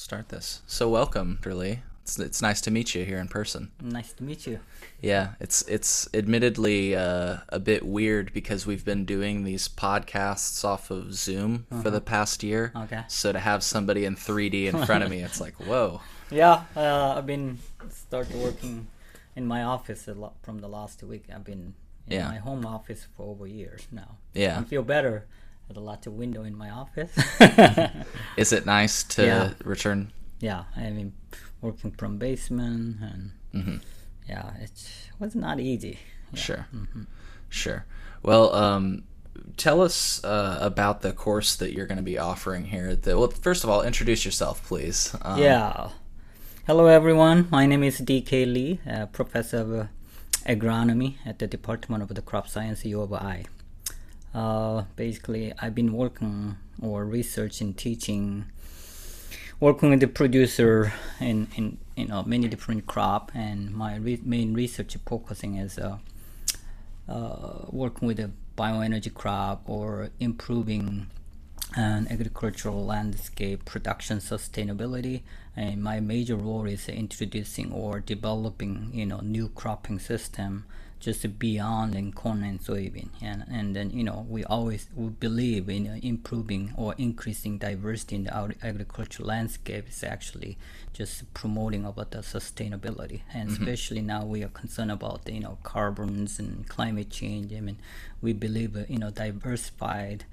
start this. So welcome, Lee. It's, it's nice to meet you here in person. Nice to meet you. Yeah, it's it's admittedly uh, a bit weird because we've been doing these podcasts off of Zoom uh-huh. for the past year. Okay. So to have somebody in 3D in front of me, it's like whoa. Yeah, uh, I've been started working in my office a lot from the last week. I've been in yeah. my home office for over years now. Yeah. I feel better with a lot of window in my office. Is it nice to yeah. return? Yeah, I mean, working from basement and mm-hmm. yeah, it was not easy. Yeah. Sure, mm-hmm. sure. Well, um, tell us uh, about the course that you're going to be offering here. The, well, first of all, introduce yourself, please. Um, yeah. Hello, everyone. My name is D.K. Lee, professor of agronomy at the Department of the Crop Science, U of I. Uh, basically, I've been working or researching, teaching, working with the producer in, in you know many different crop, and my re- main research focusing is uh, uh, working with the bioenergy crop or improving an agricultural landscape production sustainability. And my major role is introducing or developing you know new cropping system just beyond in corn and soybean and and then you know we always we believe in improving or increasing diversity in the agricultural landscape is actually just promoting about the sustainability and mm-hmm. especially now we are concerned about you know carbons and climate change i mean we believe you know diversified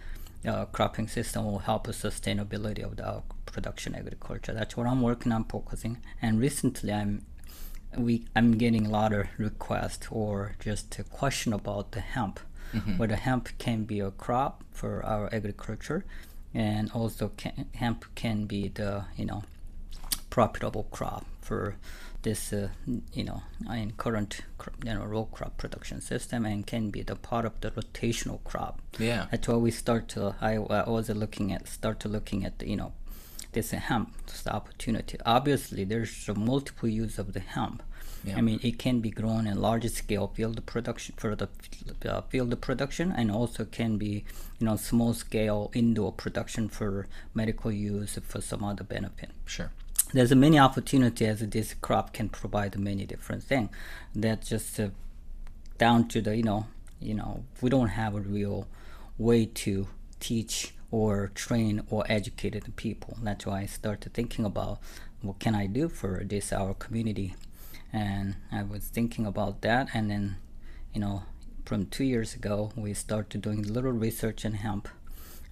uh, cropping system will help the sustainability of the production agriculture. That's what I'm working on focusing. And recently, I'm we I'm getting a lot of requests or just a question about the hemp, mm-hmm. whether hemp can be a crop for our agriculture, and also can, hemp can be the you know profitable crop for this uh, you know in current you know row crop production system and can be the part of the rotational crop. Yeah. That's why we start to i, I was looking at start to looking at the, you know this hemp this opportunity. Obviously there's a multiple use of the hemp yeah. I mean, it can be grown in large scale field production for the uh, field production, and also can be, you know, small scale indoor production for medical use for some other benefit. Sure there's many opportunities as this crop can provide many different things that just uh, down to the you know you know we don't have a real way to teach or train or educate the people that's why i started thinking about what can i do for this our community and i was thinking about that and then you know from two years ago we started doing a little research in hemp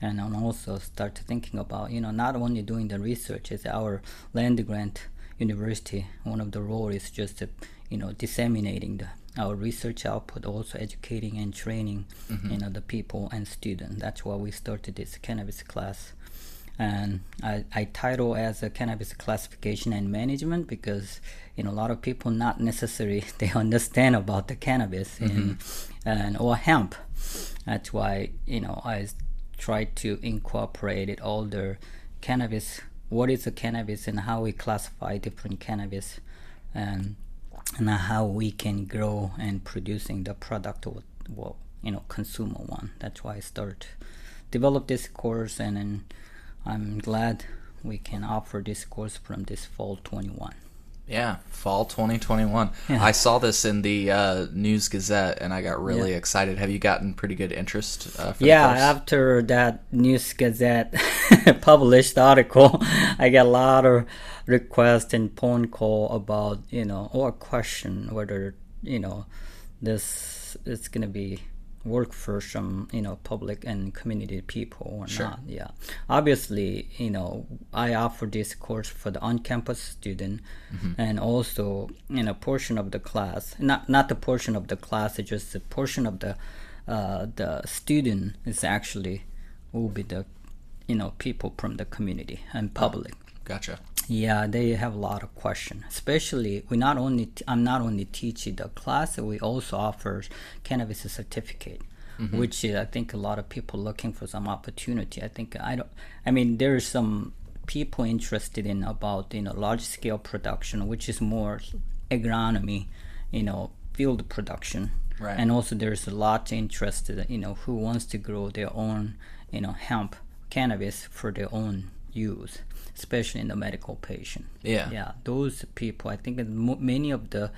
and also start thinking about you know not only doing the research as our land grant university. One of the role is just you know disseminating the, our research output also educating and training mm-hmm. you know the people and students. That's why we started this cannabis class. And I, I title as a cannabis classification and management because you know a lot of people not necessarily they understand about the cannabis mm-hmm. and, and or hemp. That's why you know I try to incorporate it all the cannabis what is a cannabis and how we classify different cannabis and and how we can grow and producing the product what, what you know consumer one. That's why i start develop this course and then i'm glad we can offer this course from this fall 21 yeah, fall 2021. Yeah. I saw this in the uh, News Gazette and I got really yeah. excited. Have you gotten pretty good interest? Uh, yeah, after that News Gazette published article, I got a lot of requests and phone call about you know or question whether you know this is gonna be work for some you know public and community people or sure. not yeah obviously you know i offer this course for the on-campus student mm-hmm. and also in a portion of the class not not the portion of the class it's just a portion of the uh, the student is actually will be the you know people from the community and public gotcha yeah, they have a lot of questions. Especially, we not only t- I'm not only teaching the class, we also offer cannabis certificate, mm-hmm. which is, I think a lot of people looking for some opportunity. I think I don't. I mean, there's some people interested in about you know large scale production, which is more agronomy, you know, field production. Right. And also, there's a lot interested, you know, who wants to grow their own, you know, hemp cannabis for their own use, especially in the medical patient. Yeah. Yeah, those people, I think many of the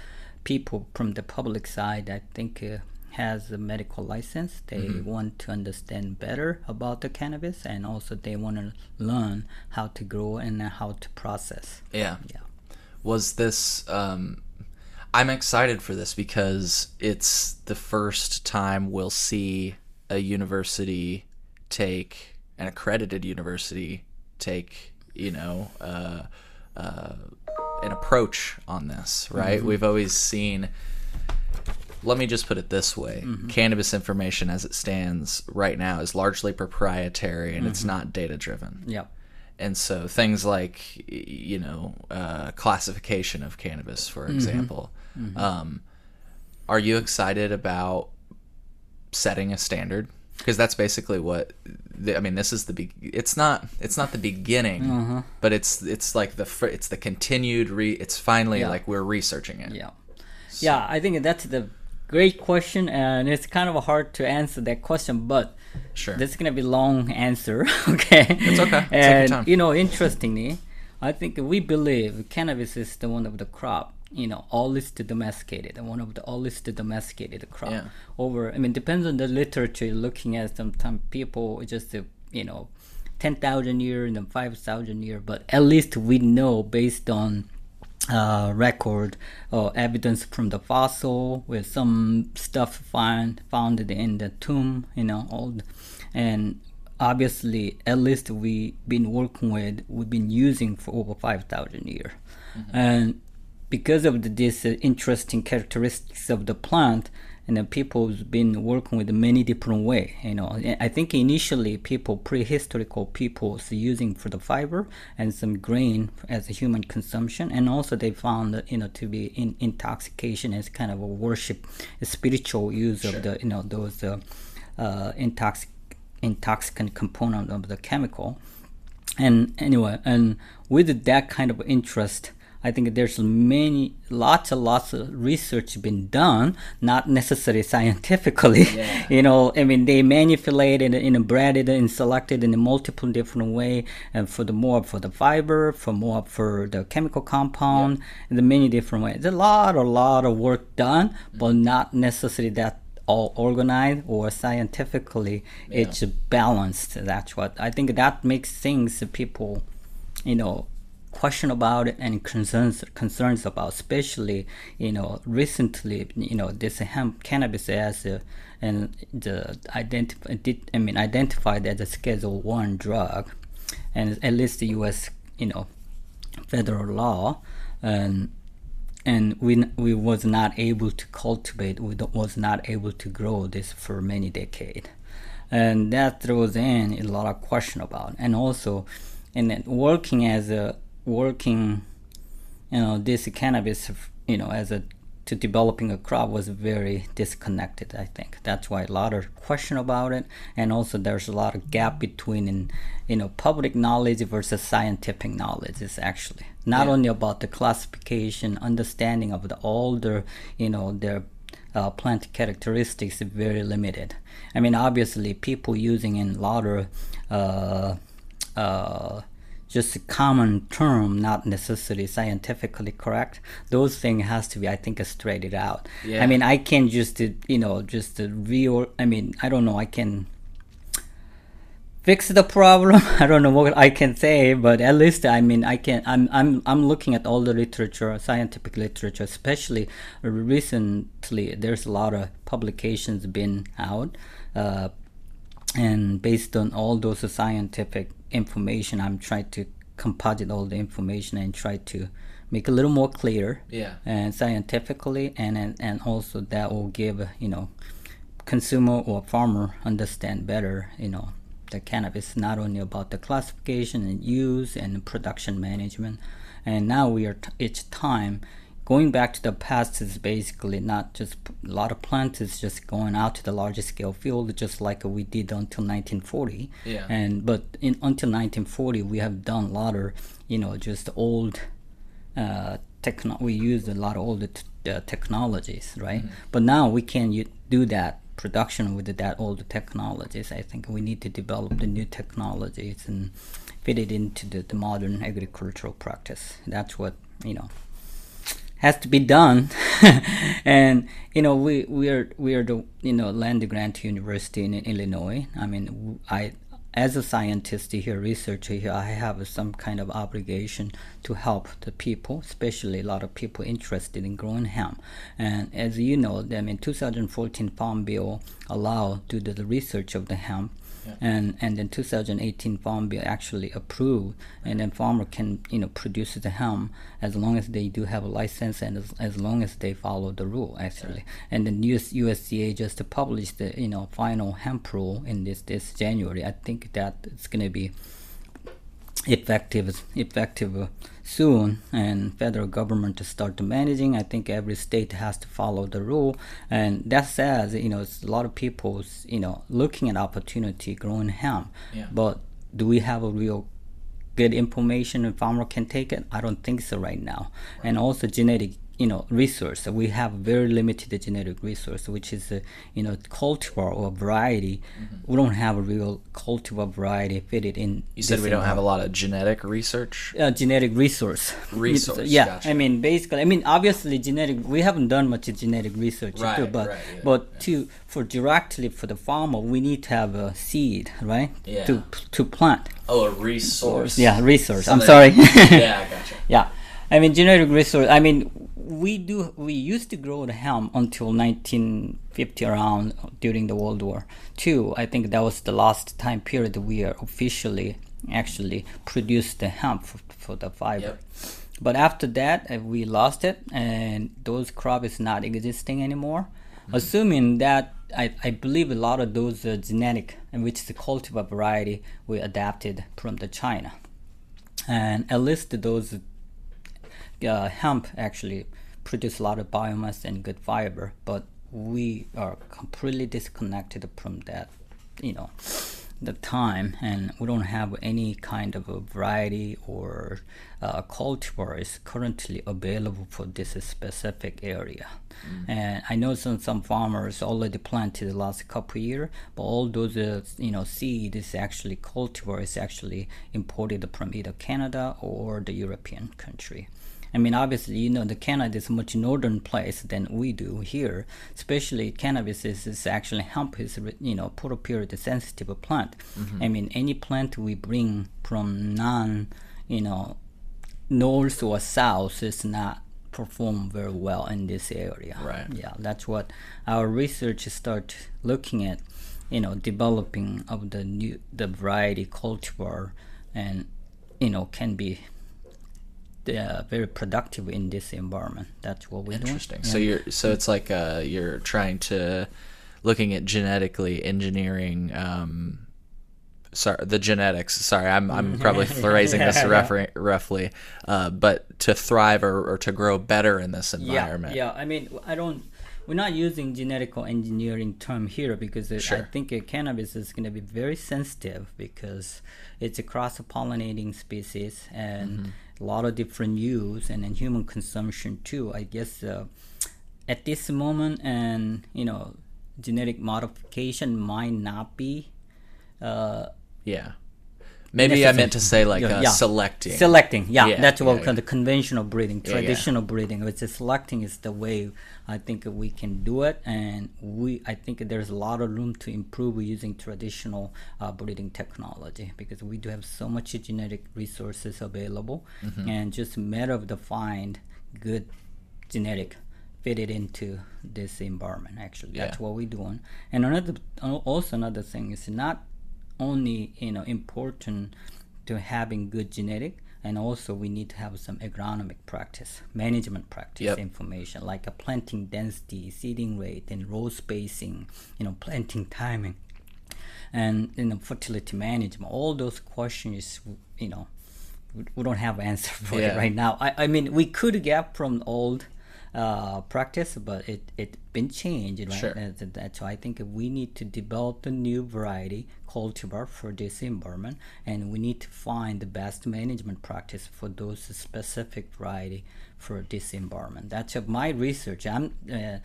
people from the public side, I think, uh, has a medical license. They Mm-hmm. want to understand better about the cannabis, and also they want to learn how to grow and how to process. Yeah. Yeah. Was this um I'm excited for this because it's the first time we'll see a university take an accredited university take, you know, uh, uh, an approach on this, right? We've always seen let me just put it this way. Cannabis information as it stands right now is largely proprietary and it's not data driven Yeah. and so things like you know uh, classification of cannabis for example Um, are you excited about setting a standard because that's basically what the, i mean this is the be- it's not it's not the beginning uh-huh. but it's it's like the fir- it's the continued re it's finally Yeah. like we're researching it Yeah. Yeah, I think that's the great question, and it's kind of hard to answer that question, but Sure. this is gonna be long answer. okay. It's okay. Take your And time. you know, interestingly, I think we believe cannabis is the one of the crop. You know, oldest domesticated, and one of the oldest domesticated crop. Yeah. Over, I mean, depends on the literature you're looking at. Sometimes people just, you know, ten thousand year and then five thousand year, but at least we know based on uh, record or evidence from the fossil with some stuff found found in the tomb you know old and obviously at least we've been working with we've been using for over 5000 years and because of the, this interesting characteristics of the plant and then people's been working with many different way you know. I think initially people prehistorical peoples using for the fiber and some grain as a human consumption and also they found you know to be in intoxication as kind of a worship a spiritual use of the you know those uh, uh, intoxic intoxicant component of the chemical. And anyway and with that kind of interest i think there's many lots and lots of research been done not necessarily scientifically. Yeah. you know i mean they manipulate it in bred it and selected in a multiple different way and for the more for the fiber for more for the chemical compound in the many different ways. There's a lot a lot of work done but mm-hmm. not necessarily that all organized or scientifically it's balanced that's what. I think that makes things people you know question about and concerns concerns about especially you know recently you know this hemp cannabis as a, and the identify did i mean identified as a schedule one drug and at least the us you know federal law and and we we was not able to cultivate we was not able to grow this for many decades and that throws in a lot of question about and also and working as a working you know this cannabis you know as a to developing a crop was very disconnected i think. That's why a lot of question about it. And also there's a lot of gap between in you know public knowledge versus scientific knowledge is actually. Not Yeah. only about the classification understanding of the the you know their uh, plant characteristics is very limited. I mean obviously people using in a lot of uh, uh, just a common term, not necessarily scientifically correct. Those things has to be, I think, straightened out. Yeah. I mean, I can just, you know, just real. I mean, I don't know. I can fix the problem. I don't know what I can say, but at least I mean, I can. I'm I'm I'm looking at all the literature, scientific literature, especially recently. There's a lot of publications been out. Uh, and based on all those scientific information i'm trying to composite all the information and try to make a little more clear Yeah. and scientifically and and, and also that will give you know consumer or farmer understand better you know the cannabis not only about the classification and use and production management and now we are t- each time going back to the past is basically not just a lot of plants is just going out to the larger scale field just like we did until 1940 Yeah. and but in until 1940 we have done a lot of you know just old uh, techno- we used a lot of old t- uh, technologies, right? But now we can u- do that production with that old technologies. I think we need to develop the new technologies and fit it into the, the modern agricultural practice. That's what you know has to be done. And you know we we are we are the you know land grant university in illinois. I mean i as a scientist here researcher here i have some kind of obligation to help the people especially a lot of people interested in growing hemp. And as you know i mean 2014 farm bill allowed to do the research of the hemp and and then 2018 farm bill actually approved and then farmer can you know produce the hemp as long as they do have a license and as, as long as they follow the rule actually. And then US, USDA just published the you know final hemp rule in this this January. I think that it's going to be effective effective soon and federal government to start managing. I think every state has to follow the rule. And that says you know a lot of people's, you know looking at opportunity growing hemp Yeah. but do we have a real good information and farmer can take it? I don't think so right now. And also genetic you know resource we have very limited genetic resource which is uh, you know cultivar or variety we don't have a real cultivar variety fitted in Mm-hmm. You said we don't have a lot of genetic research. uh, genetic resource. Resource, yeah, gotcha. I mean basically, I mean obviously genetic. We haven't done much genetic research Right, too, but right, yeah, but to for directly for the farmer, we need to have a seed, right? Yeah. To to plant. Oh, a resource. Yeah, resource. I'm Something- sorry. yeah, I gotcha. yeah, I mean genetic resource. I mean we do we used to grow the hemp until 1950 around during the World War II. I think that was the last time period we are officially actually produced the hemp for, for the fiber. Yep. But after that, uh, we lost it, and those crop is not existing anymore. Assuming that, I, I believe a lot of those uh, genetic, and which is the cultivar variety, we adapted from the China, and at least those uh, hemp actually produce a lot of biomass and good fiber, but we are completely disconnected from that, you know, the time, and we don't have any kind of a variety or uh, cultivar is currently available for this specific area. And I know some some farmers already planted the last couple year, but all those uh, you know seed is actually cultivar is actually imported from either Canada or the European country. I mean, obviously, you know, the Canada is a much northern place than we do here. Especially cannabis is, is actually hemp is you know photoperiod sensitive plant. Mm-hmm. I mean, any plant we bring from non, you know, north or south is not perform very well in this area. Right. Yeah, that's what our research start looking at. You know, developing of the new the variety cultivar, and you know can be uh, very productive in this environment. That's what we're Interesting. doing. So you're so it's like uh, you're trying to looking at genetically engineering. Um, sorry, the genetics. Sorry, I'm I'm probably phrasing this refer- roughly, uh, but to thrive or, or to grow better in this environment. Yeah, yeah. I mean, I don't. We're not using genetical engineering term here because it, I think uh, cannabis is going to be very sensitive because it's a cross-pollinating species and Mm-hmm. a lot of different use and then human consumption too. I guess uh, at this moment, and you know, genetic modification might not be. Uh, Yeah. Maybe I meant to say like Yeah, uh, yeah. selecting. Selecting, yeah, Yeah, that's what yeah, we call the conventional breeding, traditional breeding. Which is selecting is the way I think we can do it, and we I think there's a lot of room to improve using traditional uh, breeding technology because we do have so much genetic resources available, Mm-hmm. and just matter of the find good genetic fit it into this environment. Actually, that's Yeah. what we're doing. And another also another thing is not only you know important to having good genetic and also we need to have some agronomic practice management practice Yep. information like a planting density seeding rate and row spacing you know planting timing and you know fertility management all those questions you know we- don't have answer for Yeah. it right now I, I mean we could get from old uh, practice but it it been changed right Sure. That's, that's why I think we need to develop the new variety cultivar for this environment and we need to find the best management practice for those specific variety for this environment that's uh, my research I'm uh,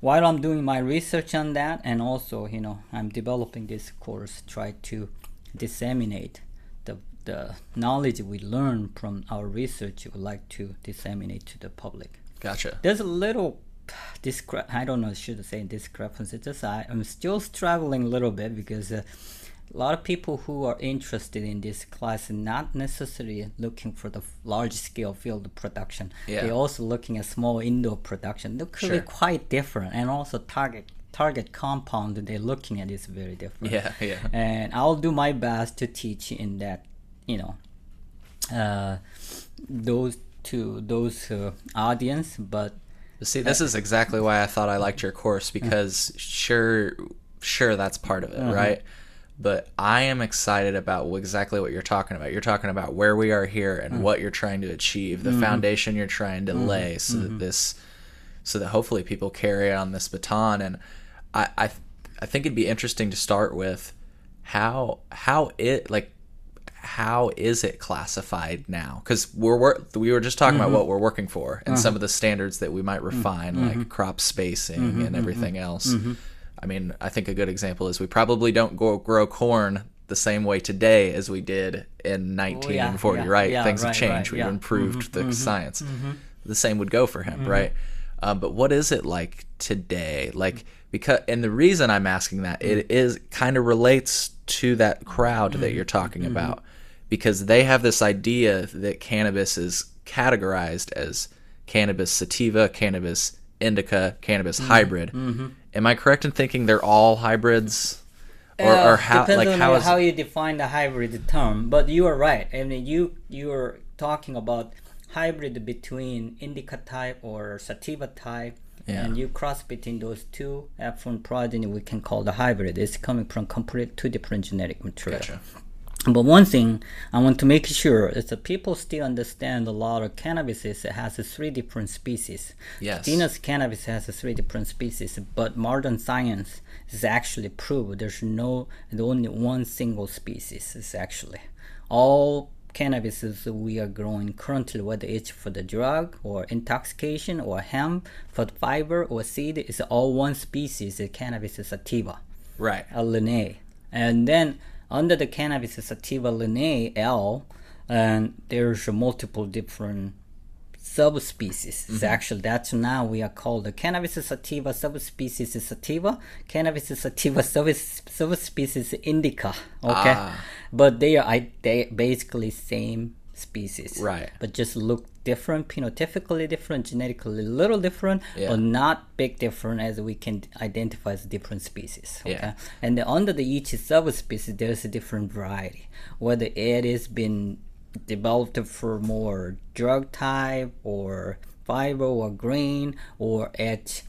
while I'm doing my research on that, and also you know I'm developing this course, try to disseminate the the knowledge we learn from our research. Would like to disseminate to the public. Gotcha. There's a little discre- I don't know should I say discrepancies? Just I, I'm still struggling a little bit because. Uh, a lot of people who are interested in this class are not necessarily looking for the large scale field production. Yeah. They're also looking at small indoor production. They could Sure. be quite different, and also target target compound they're looking at is very different. Yeah, yeah. And I'll do my best to teach in that, you know, uh, those to those uh, audience, but See, this is exactly why I thought I liked your course because sure, sure, that's part of it, uh-huh. right? But I am excited about exactly what you're talking about. You're talking about where we are here and mm. what you're trying to achieve, the mm-hmm. foundation you're trying to mm-hmm. lay, so that mm-hmm. this, so that hopefully people carry on this baton. And I, I, I think it'd be interesting to start with how how it like how is it classified now? Because we're wor- we were just talking about mm-hmm. what we're working for and some uh-huh. of the standards that we might mm-hmm. refine, mm-hmm. like crop spacing and everything else. I mean, I think a good example is we probably don't go grow corn the same way today as we did in 1940, yeah, right? yeah, Things have changed. right, We've yeah. improved the science. The same would go for hemp, right? Um, but what is it like today? Like because, and the reason I'm asking that it is kind of relates to that crowd that you're talking about, because they have this idea that cannabis is categorized as cannabis sativa, cannabis indica, cannabis hybrid. Am I correct in thinking they're all hybrids? Or, Uh, or how depends like on how is how you define the hybrid term. But you are right. I mean, you you are talking about hybrid between indica type or sativa type, Yeah. and you cross between those two F1 progeny. We can call the hybrid. It's coming from complete two different genetic material. Gotcha. But one thing I want to make sure is that people still understand a lot of cannabis has three different species. Yes. Genus cannabis has three different species, but modern science is actually proved there's no only one single species. It's actually all cannabis we are growing currently, whether it's for the drug or intoxication or hemp, for fiber or seed, is all one species. The cannabis sativa right? a Linnae. And then under the cannabis sativa Linnae L, and there's multiple different subspecies. It's actually that's now we are called the cannabis sativa subspecies sativa, cannabis sativa subs- subspecies indica. Okay, Ah. but they are I, they basically same species, Right. But just look different, phenotypically different, genetically a little different, Yeah. but not big different as we can identify as different species. Okay? Yeah. And under the each subspecies, there's a different variety. Whether it is been developed for more drug type or fiber or grain, or it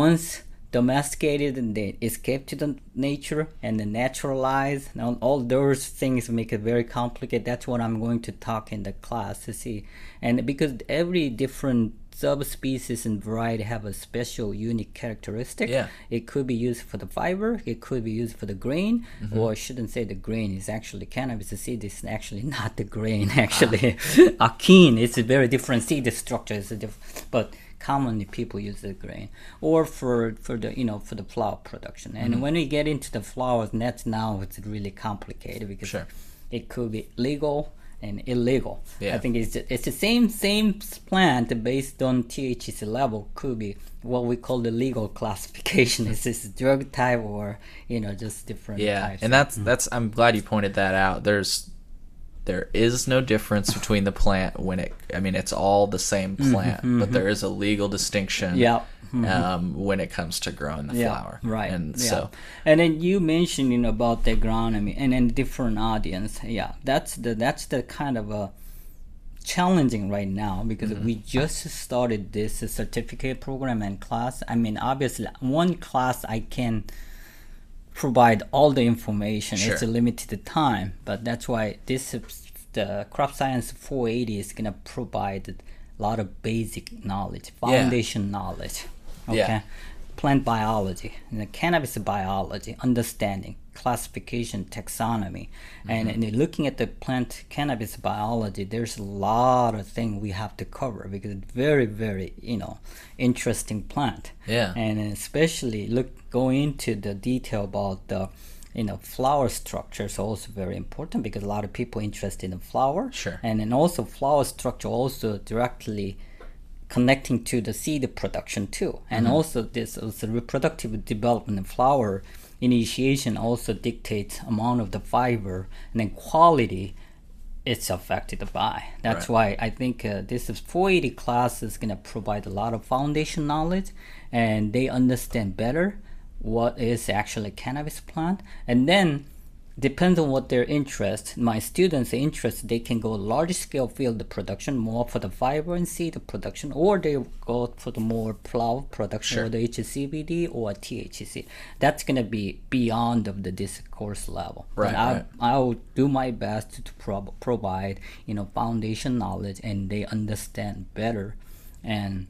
once domesticated and then escaped to the nature and then naturalized. Now all those things make it very complicated. That's what I'm going to talk in the class to see. And because every different subspecies and variety have a special unique characteristic. Yeah. It could be used for the fiber, it could be used for the grain, Mm-hmm. or I shouldn't say the grain is actually cannabis The seed is actually not the grain actually. Akin it's a very different seed structure, it's a diff- but commonly people use the grain. Or for for the you know for the flower production. And Mm-hmm. when we get into the flowers, that's now it's really complicated because Sure. it could be legal and illegal. Yeah. I think it's it's the same same plant based on THC level could be what we call the legal classification. Is this drug type or you know just different types? Yeah, types? and that's that's. I'm glad you pointed that out. There's there is no difference between the plant when it. I mean, it's all the same plant, but there is a legal distinction. Yeah. Um, when it comes to growing the yeah, flower, right. And yeah. so, and then you know, about the agronomy and then different audience. Yeah, that's the that's the kind of a challenging right now because Mm-hmm. we just started this certificate program and class. I mean, obviously, one class I can provide all the information. It's a limited time, but that's why this the crop science 480 is gonna provide a lot of basic knowledge, foundation knowledge. Okay. Yeah. Plant biology, you know, cannabis biology, understanding, classification, taxonomy, and, mm-hmm. and looking at the plant cannabis biology, there's a lot of things we have to cover because it's very, very, you know, interesting plant. Yeah. And especially look go into the detail about the you know flower structure is also very important because a lot of people interested in flower Sure. and then also flower structure also directly connecting to the seed production too. And also this also reproductive development of flower initiation also dictates amount of the fiber and then quality it's affected by. That's why i think uh, this is 480 class is going to provide a lot of foundation knowledge and they understand better what is actually cannabis plant. And then depends on what their interest my students interest they can go large scale field production more for the vibrancy, and seed production or they go for the more flower production Sure. or the HCBD or THC that's going to be beyond of the discourse level Right, I, right. I'll do my best to pro- provide you know foundation knowledge and they understand better and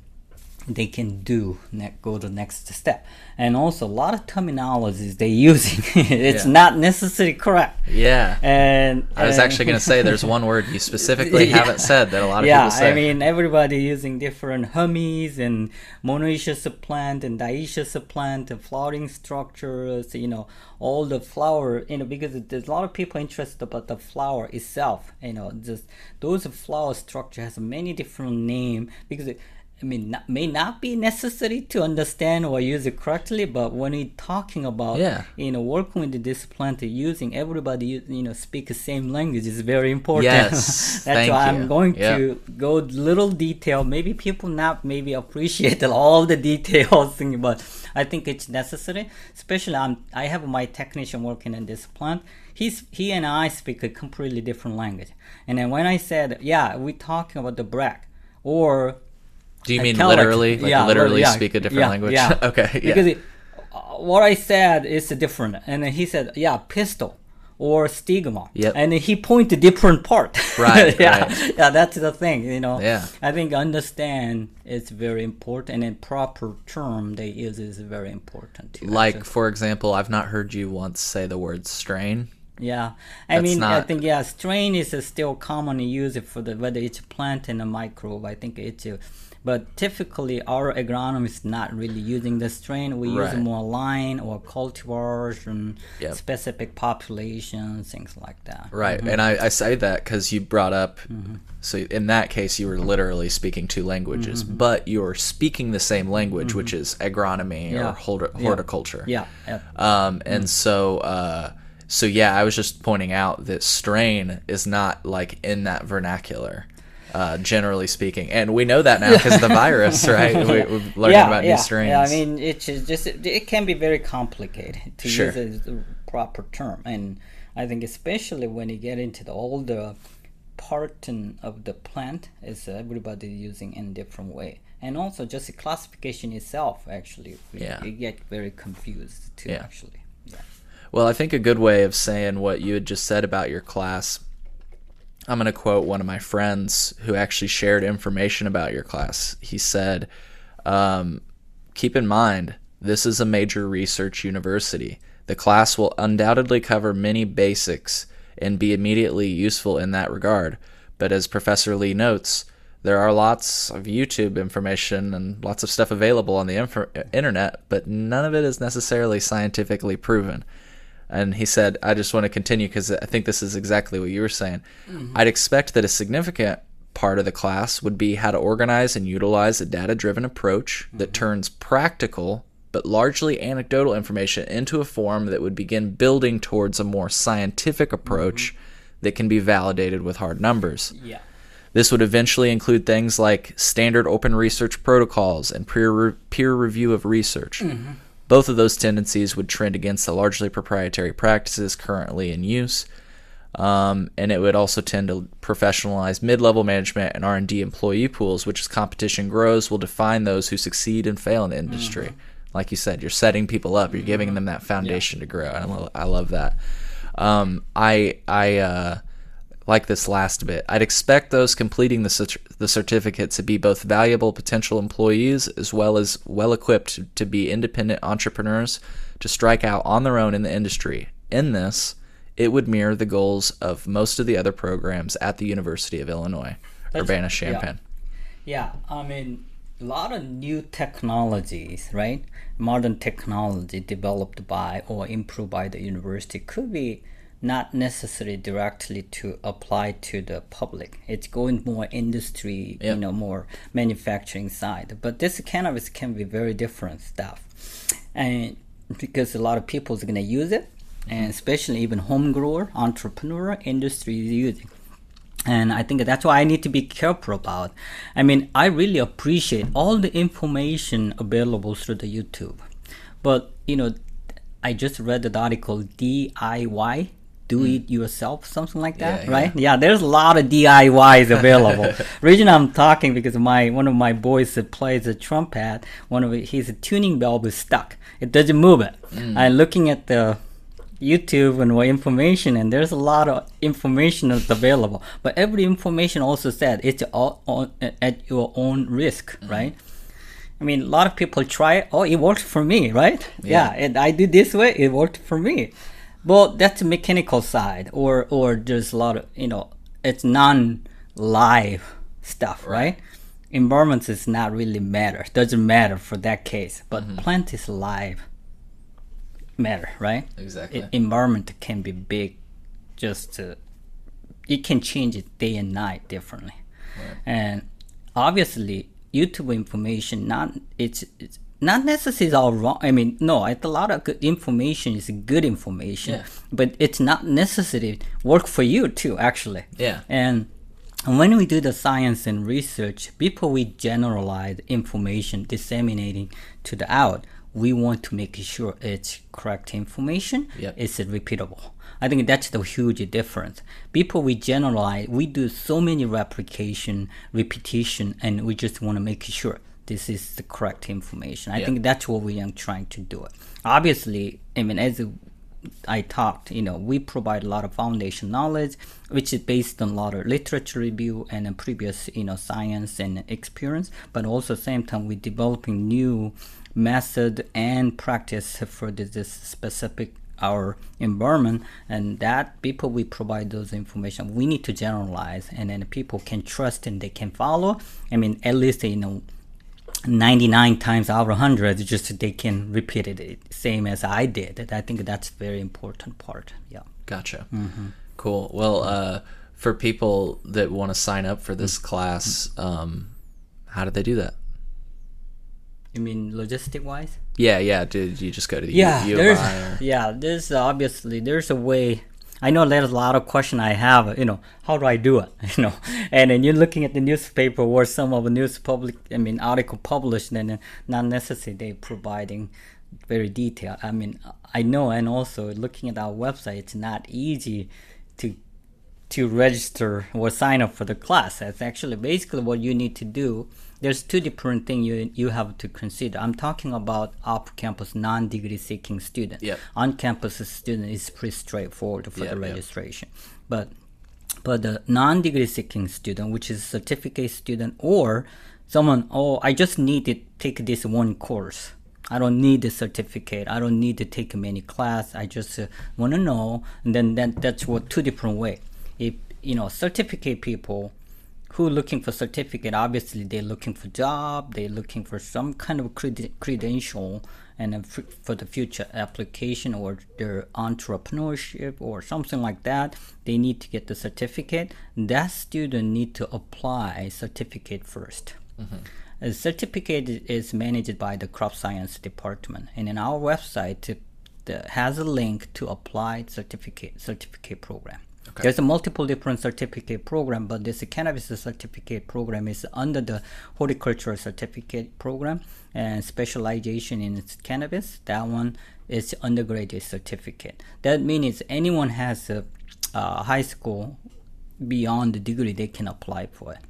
they can do go to next step and also a lot of terminologies they're using it's Yeah. not necessarily correct Yeah. and I was and- actually going to say there's one word you specifically Yeah. haven't said that a lot of yeah, people say. I mean everybody using different Hermes and monoecious plant and dioecious plant and flowering structures, you know, all the flower, you know, because there's a lot of people interested about the flower itself, you know, just those flower structure has many different name because it, I mean, may not be necessary to understand or use it correctly, but when we're talking about, Yeah. you know, working with this plant, using everybody, you know, speak the same language is very important. Yes, That's thank why you. I'm going Yeah. to go little detail. Maybe people not maybe appreciate all the details, but I think it's necessary. Especially, I'm, I have my technician working in this plant. He's he and I speak a completely different language. And then when I said, yeah, we're talking about the bract, or Do you mean tell, like, literally? Like yeah, literally yeah, speak a different yeah, language? Yeah. okay. Yeah. Because it, uh, what I said is different, and he said, "Yeah, pistil or stigma." Yep. And he pointed different part. Right, yeah. right. Yeah, that's the thing. You know. Yeah. I think understand is very important, and proper term they use is very important too. like, actually. for example, I've not heard you once say the word strain. Yeah, I That's mean, I think yeah, strain is still commonly used for the whether it's a plant and a microbe. I think it's, uh, but typically our agronomists not really using the strain. We use more line or cultivars and Yep. specific populations, things like that. Right. Mm-hmm. And I, I say that because you brought up, mm-hmm. so in that case, you were literally speaking two languages, mm-hmm. but you're speaking the same language, which is agronomy Yeah. or horticulture. Yeah, yeah, Um, and mm. so, uh, so yeah, I was just pointing out that strain is not like in that vernacular, uh, generally speaking, and we know that now because of the virus, right? We, we're learning yeah, about yeah, new strains. Yeah, I mean, it's just just- it, can be very complicated to Sure. use the proper term, and I think especially when you get into the all the part of the plant is everybody using in different way, and also just the classification itself actually, we- Yeah. you get very confused too. Yeah. Actually, yeah. Well, I think a good way of saying what you had just said about your class, I'm going to quote one of my friends who actually shared information about your class. He said, um, Keep in mind, this is a major research university. The class will undoubtedly cover many basics and be immediately useful in that regard. But as Professor Lee notes, there are lots of YouTube information and lots of stuff available on the inf- internet, but none of it is necessarily scientifically proven. And he said, I just want to continue because I think this is exactly what you were saying. Mm-hmm. I'd expect that a significant part of the class would be how to organize and utilize a data driven approach that mm-hmm. turns practical but largely anecdotal information into a form that would begin building towards a more scientific mm-hmm. approach that can be validated with hard numbers. Yeah. This would eventually include things like standard open research protocols and peer, peer review of research. Both of those tendencies would trend against the largely proprietary practices currently in use, um, and it would also tend to professionalize mid-level management and R&D employee pools, which as competition grows will define those who succeed and fail in the industry. Like you said, you're setting people up, you're giving them that foundation to grow, and I, lo- I love that. Um, I I uh, like this last bit. I'd expect those completing the, cert- the certificate to be both valuable potential employees as well as well equipped to be independent entrepreneurs to strike out on their own in the industry. In this, it would mirror the goals of most of the other programs at the University of Illinois, Urbana Champaign. Yeah, I mean, a lot of new technologies, right? Modern technology developed by or improved by the university could be not necessarily directly to apply to the public. It's going more industry, Yeah. you know, more manufacturing side. But this cannabis can be very different stuff, and because a lot of people is gonna use it, and especially even home grower, entrepreneur, industry is using and i think that's why i need to be careful about i mean i really appreciate all the information available through the youtube but you know i just read the article diy do mm. it yourself something like that Yeah, right yeah. there's a lot of diys available reason i'm talking because my one of my boys that plays the trumpet one of his tuning valve is stuck it doesn't move it mm. i'm looking at the YouTube and more information, and there's a lot of information that's available. But every information also said it's all on, at your own risk, mm-hmm. right? I mean, a lot of people try. it. Oh, it worked for me, right? Yeah, and I did this way. It worked for me. Well, that's the mechanical side, or or there's a lot of you know, it's non-live stuff, right? Environments is not really matter. Doesn't matter for that case, but mm-hmm. plant is live matter, right? Exactly. I- environment can be big, just to, it can change it day and night differently, and obviously YouTube information not it's, it's not necessarily all wrong. I mean, no, it's a lot of good information is good information, Yeah. but it's not necessarily work for you too. Actually, Yeah. and and when we do the science and research, before we generalize information disseminating to the out, we want to make sure it's correct information. Yep. It's repeatable. I think that's the huge difference. Before we generalize, we do so many replication, repetition, and we just want to make sure this is the correct information. I Yeah. think that's what we are trying to do. Obviously, I mean, as I talked, you know, we provide a lot of foundation knowledge, which is based on a lot of literature review and previous, you know, science and experience. But also, same time, we're developing new method and practice for this, this specific our environment, and that people we provide those information. We need to generalize, and then people can trust and they can follow. I mean, at least you know 99 times out of 100 just they can repeat it same as i did i think that's very important part yeah Gotcha. Mm-hmm. Cool. Well, uh, for people that want to sign up for Mm-hmm. this class, um, how do they do that? you mean logistic wise Yeah, yeah. Did you just go to the yeah U, there's or- yeah there's obviously there's a way i know there's a lot of question i have you know how do i do it you know and then you're looking at the newspaper or some of the news public i mean article published and not necessarily they providing very detailed i mean i know and also looking at our website it's not easy to to register or sign up for the class. That's actually basically what you need to do. There's two different things you you have to consider. I'm talking about off-campus non-degree seeking student. Yep. On-campus student is pretty straightforward for Yep, the yep. registration, but but the non-degree seeking student, which is certificate student or someone, oh, I just need to take this one course. I don't need the certificate. I don't need to take many class. I just uh, want to know. And then that, that's what two different way. If you know certificate people who looking for certificate, obviously they're looking for job. They're looking for some kind of credi- credential and f- for the future application or their entrepreneurship or something like that. They need to get the certificate. That student need to apply certificate 1st mm-hmm. a certificate is managed by the crop science department, and in our website it has a link to apply certificate certificate program. There's a multiple different certificate program, but this cannabis certificate program is under the horticultural certificate program and specialization in cannabis. That one is undergraduate certificate. That means anyone has a uh, high school beyond the degree they can apply for it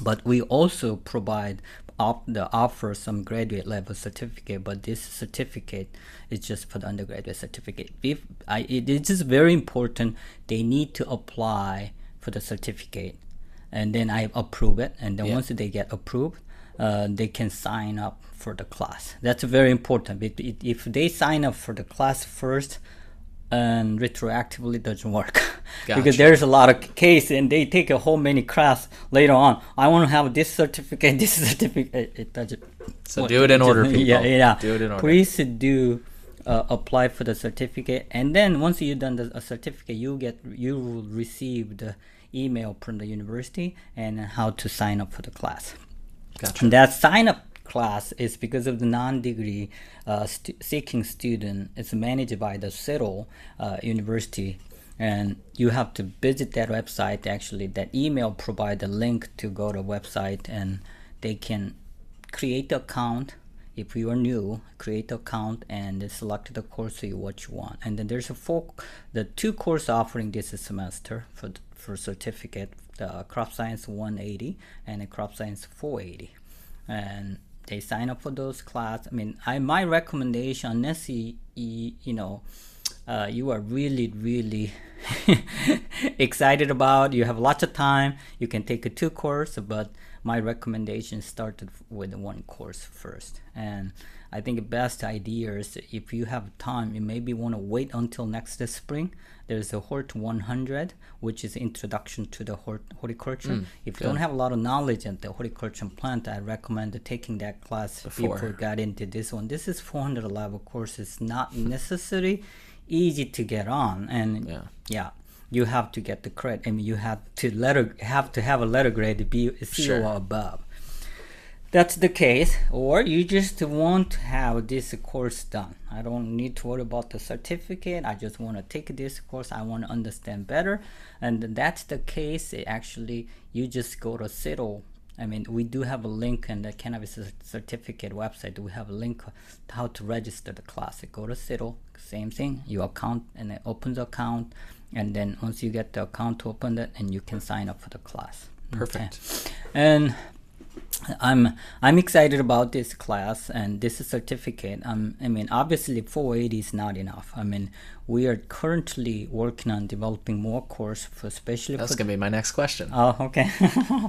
but we also provide op- the offer some graduate level certificate but this certificate is just for the undergraduate certificate if I, it is very important they need to apply for the certificate, and then I approve it, and then Yeah. once they get approved, uh, they can sign up for the class. That's very important. If, if- if they sign up for the class first, and retroactively it doesn't work Gotcha. because there's a lot of case and they take a whole many class later on. I want to have this certificate, this certificate. It doesn't. So do it in order, people. Yeah, yeah. Do it in order. Please do uh, apply for the certificate, and then once you've done the a certificate, you get you will receive the email from the university and how to sign up for the class. Gotcha. And that sign up class is because of the non-degree uh, stu- seeking student. It's managed by the Seattle uh, University, and you have to visit that website. Actually, that email provide the link to go to website, and they can create the account. If you are new, create the account and select the course you what you want. And then there's a four, the two course offering this semester for for certificate, the crop science 180 and crop science 480 and they sign up for those class. I mean, I my recommendation, unless you, you, know, uh, you are really really excited about, you have lots of time, you can take a two course. But my recommendation started with one course first, and I think the best idea is if you have time, you maybe want to wait until next spring. There's a Hort 100, which is introduction to the hort- horticulture. Mm, if you don't have a lot of knowledge in the horticulture plant, I recommend taking that class Before. before got into this one. This is 400 level course. It's not necessary easy to get on, and Yeah. yeah, you have to get the credit. I mean, you have to letter have to have a letter grade to be Sure. or above. That's the case, or you just want to have this course done. I don't need to worry about the certificate. I just want to take this course. I want to understand better, and that's the case. Actually, you just go to CITL. I mean, we do have a link in the cannabis certificate website. We have a link to how to register the class. Go to CITL, same thing. You account and it opens account, and then once you get the account opened, it, and you can sign up for the class. Okay. Perfect. And I'm I'm excited about this class and this certificate. Um, I mean, obviously, 480 is not enough. I mean, we are currently working on developing more course for especially That's for. gonna be my next question. Oh, okay.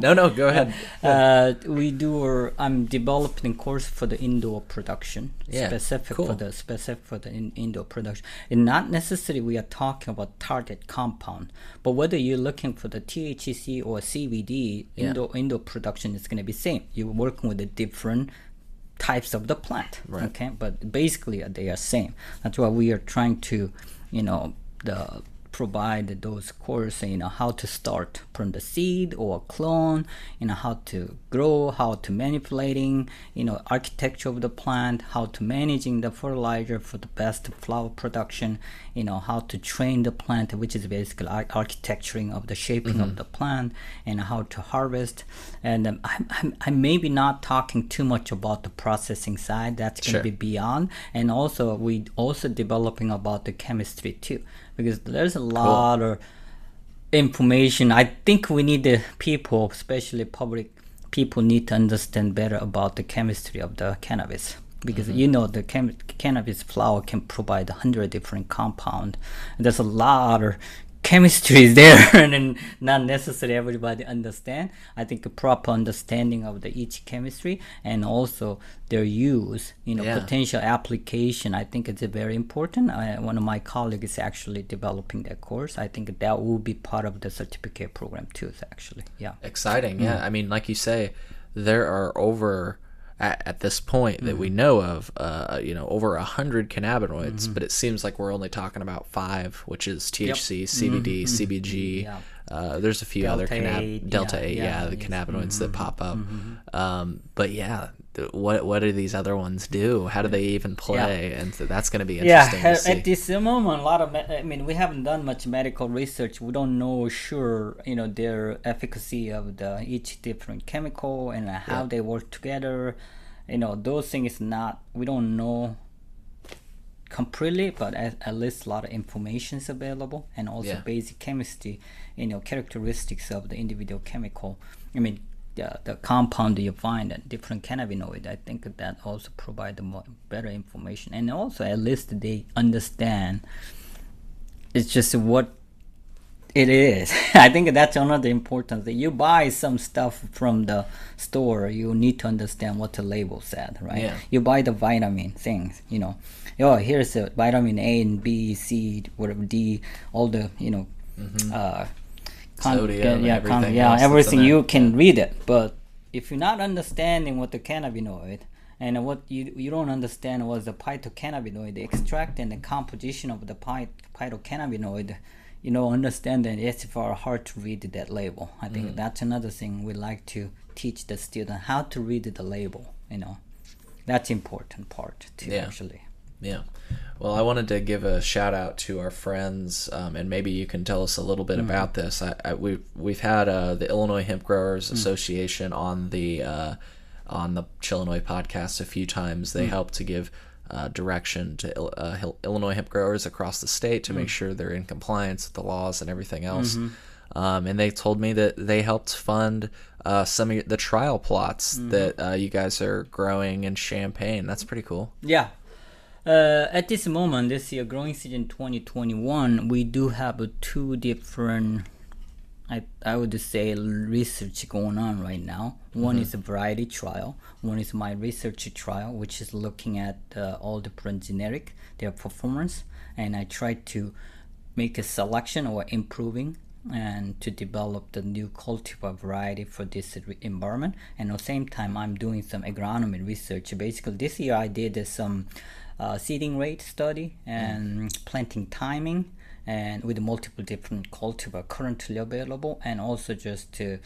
No, no, go ahead. Uh, we do. Or I'm developing course for the indoor production, Yeah, specific cool. for the specific for the in, indoor production. And not necessarily we are talking about target compound, but whether you're looking for the THC or CBD, Yeah. indoor indoor production is going to be same. You're working with the different types of the plant. Right. Okay, but basically they are same. That's why we are trying to, you know, the provide those courses, you know, how to start from the seed or clone, you know, how to grow, how to manipulating, you know, architecture of the plant, how to managing the fertilizer for the best flower production, you know, how to train the plant, which is basically ar- architecturing of the shaping of the plant, and how to harvest. And um, I'm, I'm, I'm maybe not talking too much about the processing side. That's going to Sure. be beyond. And also, we also developing about the chemistry too, because there's a lot of information. I think we need the people, especially public people, need to understand better about the chemistry of the cannabis. Because mm-hmm. you know the chem- cannabis flower can provide a hundred different compound. There's a lot of chemistry is there, and not necessarily everybody understand. I think a proper understanding of the each chemistry and also their use, you know, Yeah. potential application. I think it's very important. I, one of my colleagues is actually developing that course. I think that will be part of the certificate program too. Actually, yeah. Exciting, Mm. yeah. I mean, like you say, there are over at, at this point that Mm. we know of, uh, you know, over a hundred cannabinoids, Mm-hmm. but it seems like we're only talking about five, which is THC, CBD, CBG. Mm-hmm. Yeah. Uh, there's a few other Delta cannab- eight, delta yeah, eight, yeah, yeah, the cannabinoids that pop up. Mm-hmm. Um, but yeah, what what do these other ones do? How do they even play? And so that's going to be Yeah, interesting see. at this moment, a lot of I mean, we haven't done much medical research. We don't know sure, you know, their efficacy of the each different chemical and how Yeah. they work together. You know, those things not we don't know completely, but at, at least a lot of information is available, and also Yeah. basic chemistry, you know, characteristics of the individual chemical. I mean, the, the compound you find and different cannabinoid. I think that also provide the more better information, and also at least they understand. It's just what It is. I think that's another important thing. You buy some stuff from the store, you need to understand what the label said, right? Yeah. You buy the vitamin things, you know. Oh, here's the vitamin A and B, C, whatever D, all the you know, uh, con- Sodium, yeah, everything else yeah, everything you can read it, but if you're not understanding what the cannabinoid and what you you don't understand what's the phytocannabinoid, the extract and the composition of the phy- phytocannabinoid, you know, understand that it's very hard to read that label. I think Mm. that's another thing we like to teach the student how to read the label. You know, that's important part too. Yeah. Actually, Yeah. Well, I wanted to give a shout out to our friends, um, and maybe you can tell us a little bit about this. I, I, we've we've had uh, the Illinois Hemp Growers Association on the uh, on the Chillinois podcast a few times. They help to give uh, direction to Il- uh, Illinois hemp growers across the state to make sure they're in compliance with the laws and everything else. Um, and they told me that they helped fund uh, some of the trial plots that uh, you guys are growing in Champaign. That's pretty cool. Yeah. Uh, at this moment, this year, growing season 2021, we do have uh, two different, I, I would say, research going on right now. One is a variety trial. One is my research trial, which is looking at uh, all different generic, their performance, and I try to make a selection or improving and to develop the new cultivar variety for this re- environment. And at the same time, I'm doing some agronomy research. Basically, this year I did some uh, seeding rate study and planting timing and with multiple different cultivar currently available and also just to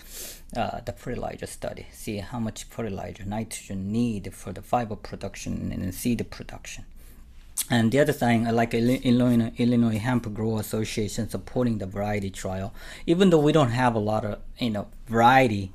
uh, the fertilizer study. See how much fertilizer nitrogen need for the fiber production and seed production. And the other thing, like Illinois, Illinois Hemp Grower Association supporting the variety trial. Even though we don't have a lot of you know variety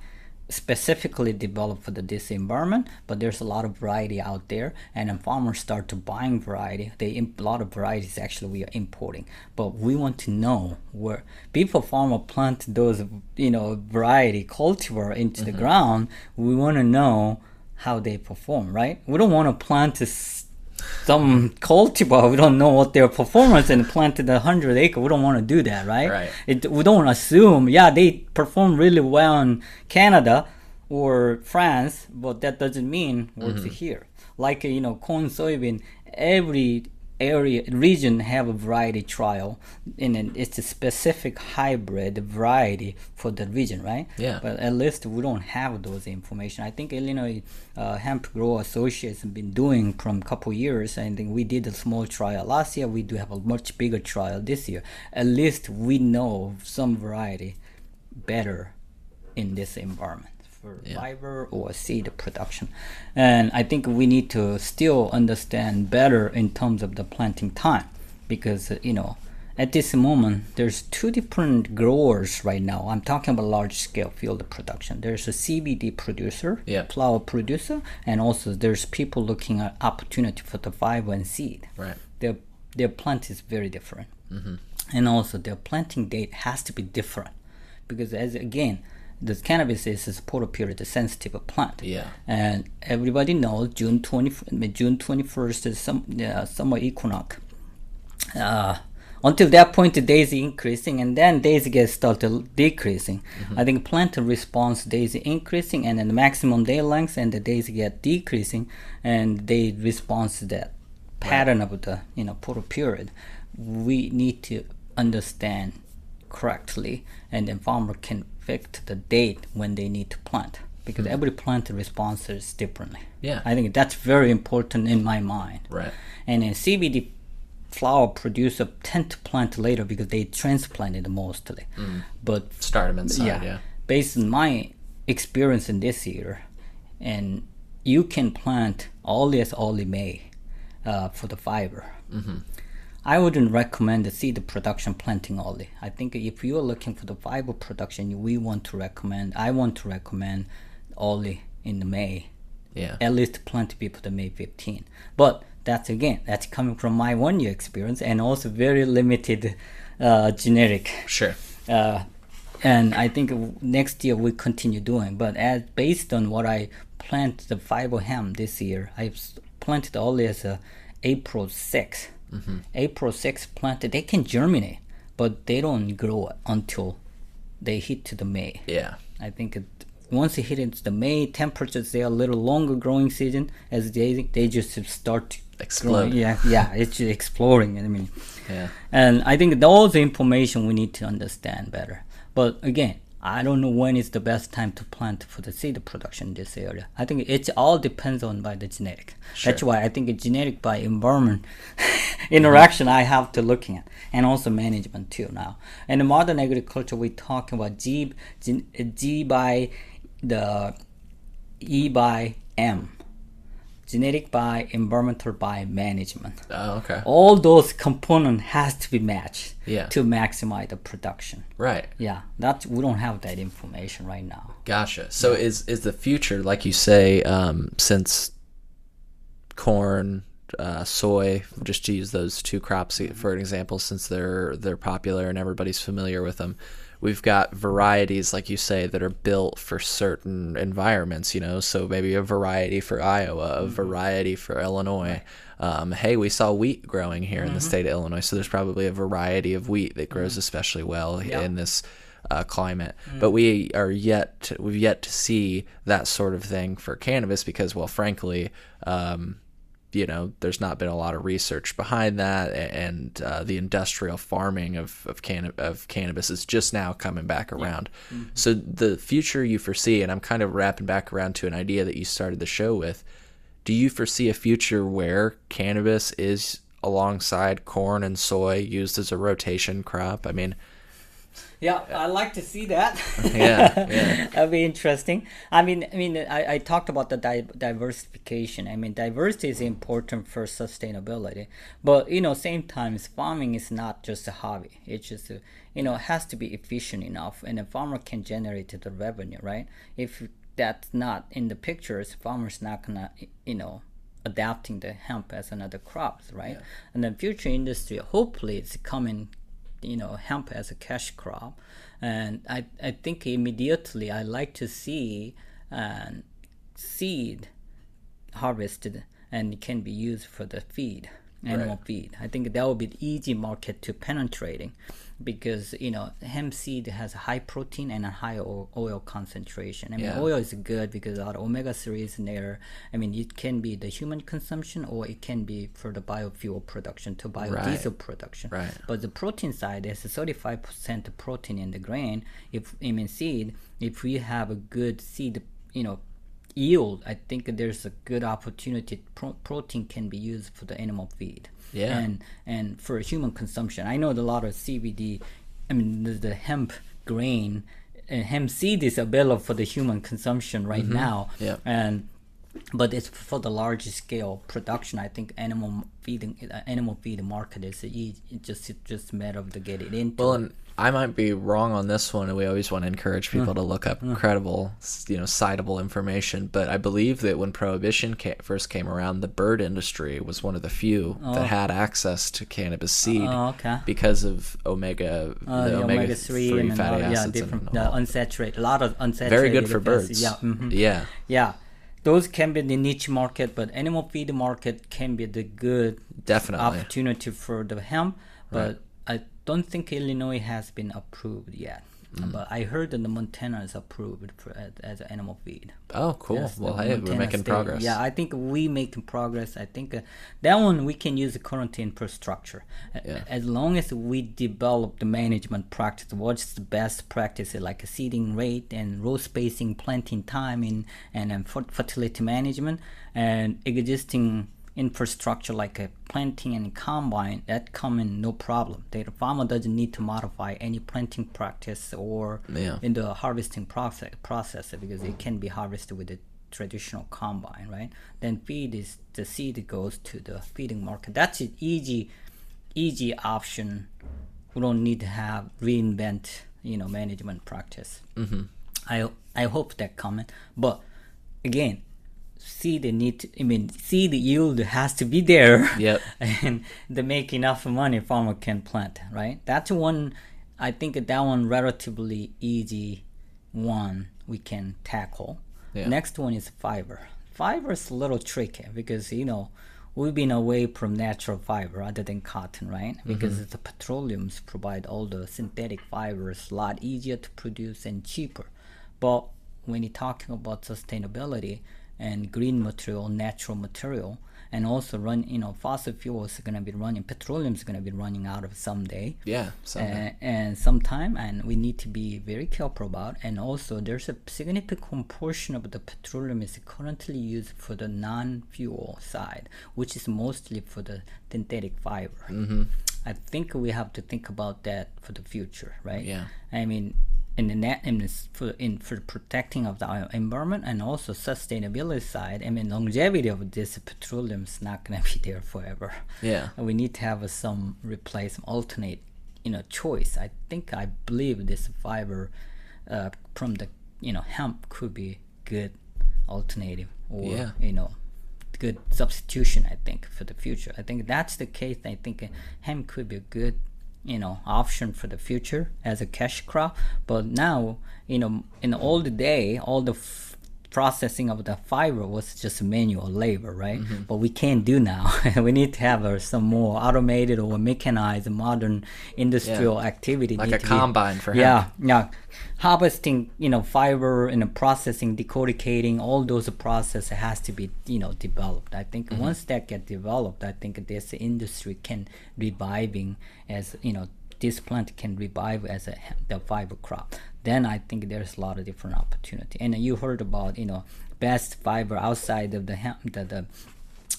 specifically developed for the this environment, but there's a lot of variety out there, and then farmers start to buying variety. They imp- a lot of varieties actually we are importing, but we want to know where before farmer plant those you know variety cultivar into the mm-hmm. ground. We want to know how they perform, right? We don't want to plant this some cultivar, we don't know what their performance and planted a hundred acre. We don't want to do that, right? Right. It, we don't assume, yeah, they perform really well in Canada or France, but that doesn't mean works mm-hmm. here. Like you know, corn, soybean, every area region have a variety trial, and it's a specific hybrid variety for the region, right? Yeah. But at least we don't have those information. I think Illinois uh, Hemp Grower Association been doing from a couple years. and we did a small trial last year. We do have a much bigger trial this year. At least we know some variety better in this environment for fiber or seed production. And I think we need to still understand better in terms of the planting time because uh, you know at this moment there's two different growers right now. I'm talking about large scale field production. There's a CBD producer, Yeah. flower producer, and also there's people looking at opportunity for the fiber and seed Right. their their plant is very different and also their planting date has to be different because as again the cannabis is a photoperiod sensitive plant. Yeah. and everybody knows june 20 june 21st is some uh, summer equinox. Uh, until that point the days increasing and then days get started decreasing. I think plant response days increasing and then the maximum day length and the days get decreasing and they respond to that pattern of the you know photo period. We need to understand correctly and then farmer can fix the date when they need to plant because hmm. every plant responds differently Yeah. i think that's very important in my mind Right. and then CBD flower producer tend to plant later because they transplant it mostly. Hmm. But Start them inside. yeah, Yeah. based on my experience in this year, and you can plant early as early May uh, for the fiber. Mm-hmm. I wouldn't recommend the seed production planting early. I think if you are looking for the fiber production, we want to recommend. I want to recommend early in the May Yeah. at least plant before the May 15. But that's again, that's coming from my one year experience and also very limited uh, generic. Sure. Uh, and I think next year we continue doing. But as based on what I planted the fiber hemp this year, I planted only as a April 6. April 6 planted, they can germinate. but they don't grow until they hit to the May. Yeah. I think it, once it hit into the May temperatures, they are a little longer growing season as they they just start to Explode. growing. Yeah, yeah, it's just exploring. I mean, Yeah. and I think all the information we need to understand better. But again, I don't know when is the best time to plant for the seed production in this area. I think it all depends on by the genetic. That's why I think a genetic by environment interaction I have to looking at, and also management too now. And in modern agriculture, we talking about G, G, G by the E by M, genetic by environmental by management Oh, okay. all those component has to be matched Yeah. to maximize the production. Right. Yeah, that we don't have that information right now. Gotcha. So is is the future, like you say, um, since corn, uh, soy, just to use those two crops for an example, since they're they're popular and everybody's familiar with them. We've got varieties, like you say, that are built for certain environments. You know, so maybe a variety for Iowa, a variety for Illinois. Um, hey, we saw wheat growing here in the state of Illinois, so there's probably a variety of wheat that grows especially well in this uh, climate. But we are yet to, we've yet to see that sort of thing for cannabis because, well, frankly, um, you know, there's not been a lot of research behind that, and uh, the industrial farming of of, canna- of cannabis is just now coming back around. So the future you foresee, and I'm kind of wrapping back around to an idea that you started the show with. Do you foresee a future where cannabis is alongside corn and soy used as a rotation crop? I mean, Yeah, I like to see that. Yeah, yeah. That'd be interesting. I mean, I mean, I, I talked about the di- diversification. I mean, diversity is important for sustainability, but you know, same times, farming is not just a hobby. It's just, a, you know, it has to be efficient enough, and a farmer can generate the revenue, right? If that's not in the pictures, farmers not gonna, you know, adapting the hemp as another crops, right? And the future industry, hopefully, it's coming you know hemp as a cash crop. And i i think immediately i like to see um, seed harvested and it can be used for the feed animal Right. feed. I think that would be the easy market to penetrating because you know hemp seed has high protein and a high oil, oil concentration i mean Yeah. oil is good because a lot of omega-3 is in there i mean it can be the human consumption or it can be for the biofuel production to biodiesel production Right. but the protein side is 35% protein in the grain. If I mean seed, if we have a good seed, you know, yield, I think there's a good opportunity. Pro- protein can be used for the animal feed. Yeah. And and for human consumption, I know a lot of CBD. I mean the, the hemp grain, and hemp seed is available for the human consumption right mm-hmm. now. Yeah. And but it's for the large scale production. I think animal feeding, uh, animal feed market is it just it's just a matter of to get it into. Well, and I might be wrong on this one, and we always want to encourage Mm. people to look up credible, you know, citable information. But I believe that when prohibition ca- first came around, the bird industry was one of the few that had access to cannabis seed Oh, okay. because of omega, Uh, the omega three three and fatty uh, yeah, acids, different and uh, unsaturated, a lot of unsaturated. very good for birds. Yeah, mhm. yeah, yeah. Those can be the niche market, but animal feed market can be the good definitely. opportunity for the hemp. But I don't think Illinois has been approved yet. Mm. But I heard that the Montana is approved for, as, as an animal feed. Oh, cool. Yes, well, hey, we're making State. progress. Yeah, I think we making progress. I think uh, that one we can use the quarantine infrastructure structure. Yeah. as long as we develop the management practice. What's the best practice like a seeding rate and row spacing, planting time, in and then fertility management and existing infrastructure like a planting and combine that come in no problem. The farmer doesn't need to modify any planting practice or Yeah. in the harvesting process process because it can be harvested with the traditional combine, right? Then feed is the seed goes to the feeding market. That's an easy, easy option. We don't need to have reinvent, you know, management practice. Mm-hmm. I I hope that comment, but again, seed need. To, I mean, seed yield has to be there. Yep. and they make enough money, farmer can plant, right? That's one. I think that one relatively easy one we can tackle. Yeah. Next one is fiber. Fiber is a little tricky because you know we've been away from natural fiber other than cotton, right? Because Mm-hmm. the petroleums provide all the synthetic fibers a lot easier to produce and cheaper. But when you're talking about sustainability and green material, natural material, and also run, you know, fossil fuels are gonna be running, petroleum is gonna be running out of someday Yeah. someday. and, and sometime and we need to be very careful about and also there's a significant portion of the petroleum is currently used for the non-fuel side which is mostly for the synthetic fiber mm-hmm. i think we have to think about that for the future right Yeah. i mean in the net in this for in for protecting of the environment and also sustainability side i mean longevity of this petroleum is not going to be there forever Yeah. and we need to have some replace alternate you know choice i think i believe this fiber uh, from the you know hemp could be good alternative or Yeah. you know good substitution i think for the future i think that's the case i think uh, hemp could be a good you know option for the future as a cash crop. But now you know in all the day all the processing of the fiber was just manual labor right? Mm-hmm. but we can't do now. We need to have uh, some more automated or mechanized modern industrial activity Like need a to be- combine for yeah yeah. Harvesting you know fiber and processing decorticating all those process has to be you know developed. I think Mm-hmm. once that get developed i think this industry can reviving as you know this plant can revive as a the fiber crop then i think there's a lot of different opportunity. And you heard about you know bast fiber outside of the the, the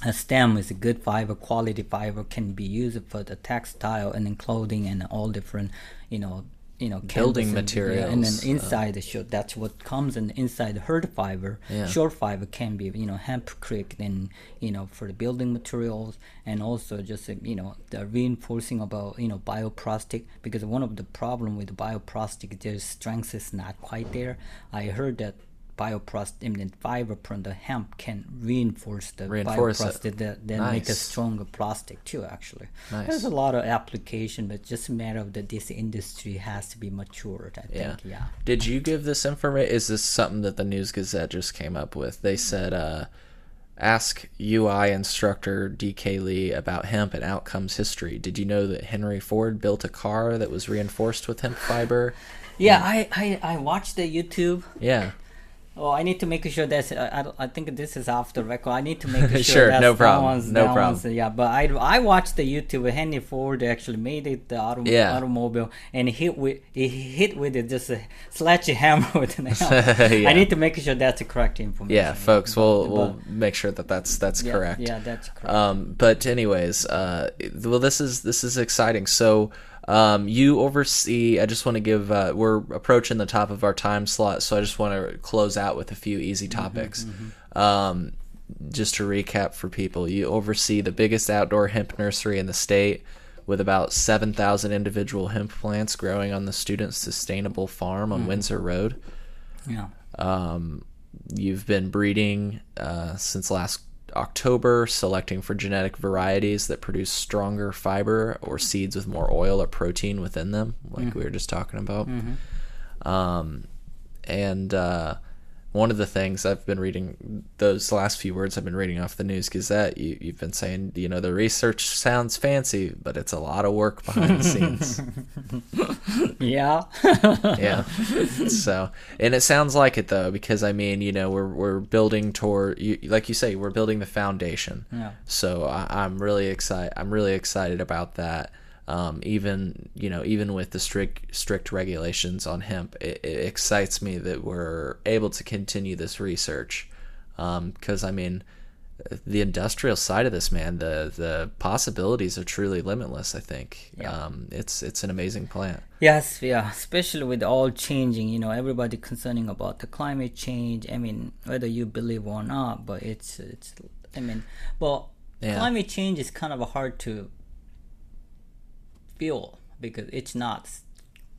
a stem is a good fiber quality fiber can be used for the textile and clothing and all different you know you know Building canvas and, yeah, and then materials, uh, inside the short that's what comes in inside the hurd fiber Yeah. short fiber can be you know hemp crick then you know for the building materials and also just uh, you know the reinforcing about you know bioplastic because one of the problem with bioplastic their strength is not quite there i heard that mean, fiber from the hemp can reinforce the Reinforce bioplastic that then make a stronger plastic too actually Nice. there's a lot of application but just a matter of that this industry has to be matured i Yeah. think yeah Did you give this information? Is this something that the News Gazette just came up with? They said, uh, ask UI instructor DK Lee about hemp and outcomes history. Did you know that Henry Ford built a car that was reinforced with hemp fiber? yeah I, I i watched the youtube Yeah. Oh, I need to make sure that I, I, I think this is off the record. I need to make sure. Sure, that's, no that problem, one's- no problem. one's- yeah, but I I watched the YouTube. Henry Ford actually made it the auto, Yeah. automobile and hit with he hit with it just a sledgehammer with an. Yeah. I need to make sure that's the correct information. Yeah, folks, we'll But- we'll make sure that that's that's yeah, correct. Yeah, that's correct. Um, but anyways, uh, well, this is this is exciting. So, um, you oversee. I just want to give. Uh, we're approaching the top of our time slot, so I just want to close out with a few easy topics. Um, just to recap for people, you oversee the biggest outdoor hemp nursery in the state. With about 7,000 individual hemp plants growing on the Student Sustainable Farm on Windsor Road. yeah. Um, you've been breeding uh, since last October, selecting for genetic varieties that produce stronger fiber or seeds with more oil or protein within them, like we were just talking about. Um, and uh, one of the things I've been reading, those last few words I've been reading off the News Gazette, you, you've been saying, you know, the research sounds fancy, but it's a lot of work behind the scenes. Yeah. yeah. So, and it sounds like it though, because I mean, you know, we're we're building toward, you, like you say, we're building the foundation. Yeah. So I, I'm really excited. I'm really excited about that. Um, even you know, even with the strict strict regulations on hemp, it, it excites me that we're able to continue this research. Because I mean, the industrial side of this, man, the the possibilities are truly limitless. I think Yeah. um, it's it's an amazing plant. Yes, yeah, especially with all changing, you know, everybody concerning about the climate change. I mean, whether you believe or not, but it's it's. I mean, well, Yeah. climate change is kind of hard to because it's not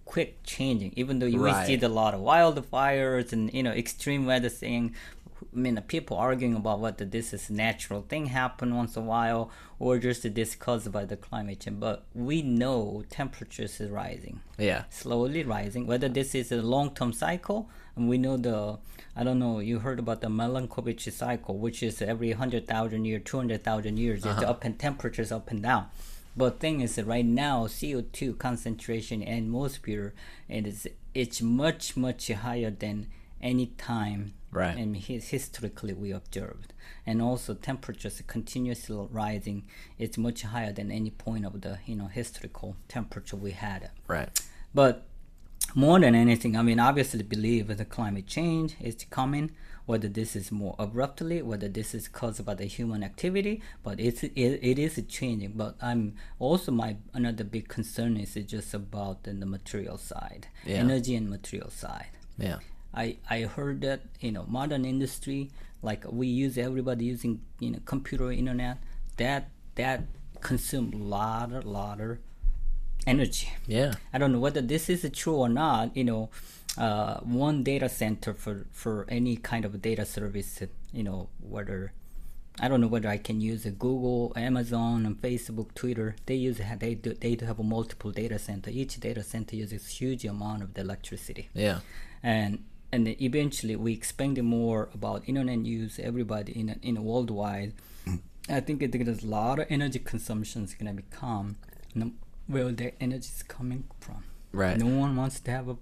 quick changing. Even though you will see Right. a lot of wildfires and you know extreme weather thing. I mean, people arguing about whether this is a natural thing happen once in a while or just this caused by the climate change. But we know temperatures is rising Yeah. slowly rising. Whether this is a long term cycle, And we know the I don't know. You heard about the Milankovitch cycle, which is every hundred thousand year, two hundred thousand years. It's uh-huh. up and temperatures up and down. But thing is right now CO two concentration in atmosphere it is it's much much higher than any time Right. and his, historically we observed and also temperatures continuously rising it's much higher than any point of the you know historical temperature we had Right. but more than anything i mean obviously believe the climate change is coming whether this is more abruptly whether this is caused by the human activity but it's it, it is changing but i'm also my another big concern is just about the, the material side Yeah. energy and material side Yeah. I, I heard that you know modern industry like we use everybody using you know computer internet that that consume lot of lot of energy Yeah. I don't know whether this is true or not you know uh, one data center for for any kind of data service you know whether I don't know whether I can use Google, Amazon, and Facebook, Twitter. They use they do, they do have a multiple data center. Each data center uses huge amount of the electricity Yeah. and and eventually we expanded more about internet use everybody in in worldwide i think it, there's a lot of energy consumption is going to become no, where the energy is coming from Right. no one wants to have a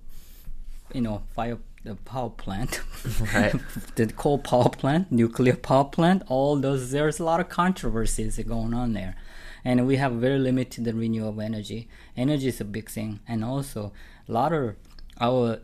you know fire the power plant. Right. the coal power plant nuclear power plant all those there's a lot of controversies going on there. And we have very limited renewable energy. Energy is a big thing. And also a lot of our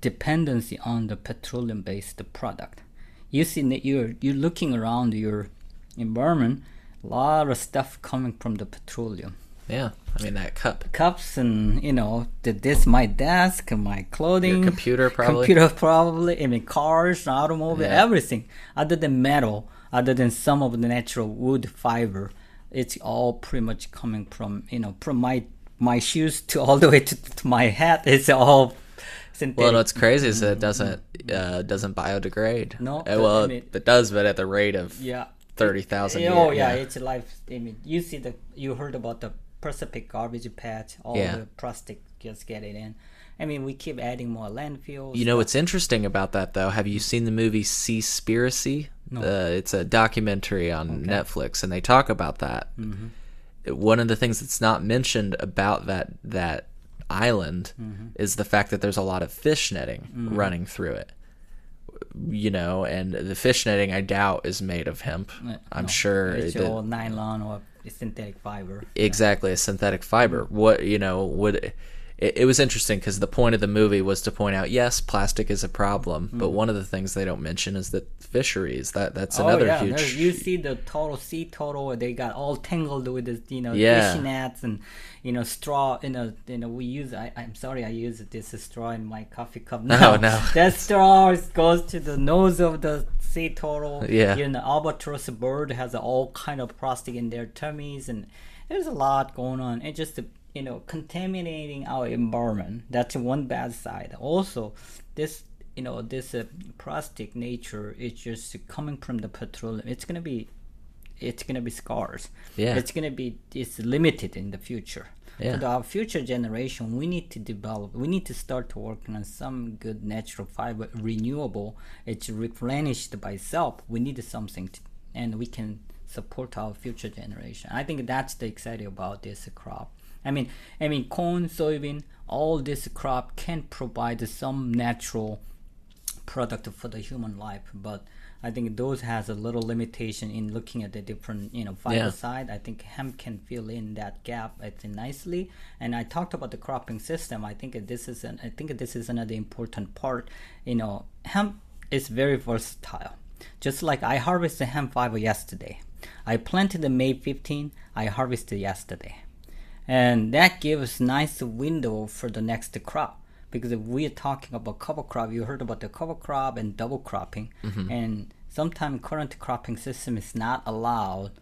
dependency on the petroleum based product. You see you're you're looking around your environment a lot of stuff coming from the petroleum. Yeah. I mean that cup. cups and you know the, this my desk and my clothing Your computer probably. computer probably i mean cars automobile Yeah. everything other than metal other than some of the natural wood fiber it's all pretty much coming from you know from my my shoes to all the way to, to my hat it's all synthetic Well, what's crazy is that it doesn't uh, doesn't biodegrade. No, Uh, well, I mean- it does, but at the rate of yeah thirty thousand. oh yeah, it's life i mean you see the you heard about the pacific garbage patch all Yeah. the plastic just get it in i mean we keep adding more landfills You know what's interesting about that though? Have you seen the movie Seaspiracy? No. Uh, it's a documentary on Netflix, and they talk about that. Mm-hmm. One of the things that's not mentioned about that that island Mm-hmm. is the fact that there's a lot of fish netting running through it. You know, and the fish netting I doubt is made of hemp. Uh, I'm sure it's all nylon or synthetic fiber. Exactly a synthetic fiber. What you know would it, it was interesting because the point of the movie was to point out yes plastic is a problem Mm-hmm. but one of the things they don't mention is that fisheries that that's Oh another yeah, huge there's- you see the total sea where they got all tangled with this, you know Yeah. fish nets and you know straw. You know, you know we use. I, I'm sorry, I use this straw in my coffee cup now. no. that straw goes to the nose of the sea turtle. Yeah. you know, albatross bird has all kind of plastic in their tummies, and there's a lot going on. And just you know, contaminating our environment. That's one bad side. Also, this you know this uh, plastic nature is just coming from the petroleum. It's gonna be it's gonna be scarce. Yeah. It's gonna be it's limited in the future. Yeah. For our future generation, we need to develop. We need to start working on some good natural fiber, renewable. It's replenished by itself. We need something, to, and we can support our future generation. I think that's the exciting about this crop. I mean, I mean, corn, soybean, all this crop can provide some natural product for the human life but i think those has a little limitation in looking at the different you know fiber Yeah. side i think hemp can fill in that gap i think nicely. And i talked about the cropping system. I think this is an i think this is another important part. You know hemp is very versatile. Just like i harvested hemp fiber yesterday. I planted in may 15 i harvested yesterday and that gives nice window for the next crop. Because if we are talking about cover crop you heard about the cover crop and double cropping. Mm-hmm. And sometimes current cropping system is not allowed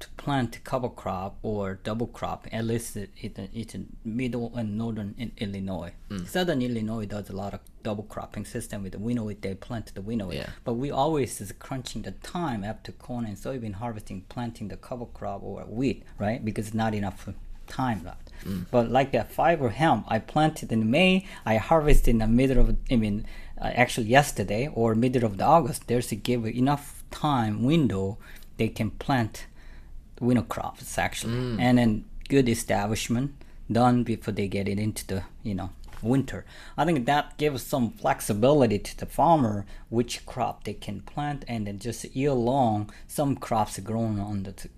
to plant cover crop or double crop at least it, it, it's in middle and northern in illinois. Mm. Southern illinois does a lot of double cropping system with the winnow they plant the winnow Yeah. but we always is crunching the time after corn and soybean harvesting planting the cover crop or wheat right? Because not enough time left But like that fiber hemp, I planted in May, I harvested in the middle of, I mean, uh, actually yesterday or middle of the August. There's a give enough time window they can plant winter crops actually, and then good establishment done before they get it into the you know winter. I think that gives some flexibility to the farmer which crop they can plant, and then just year long some crops grown on the t-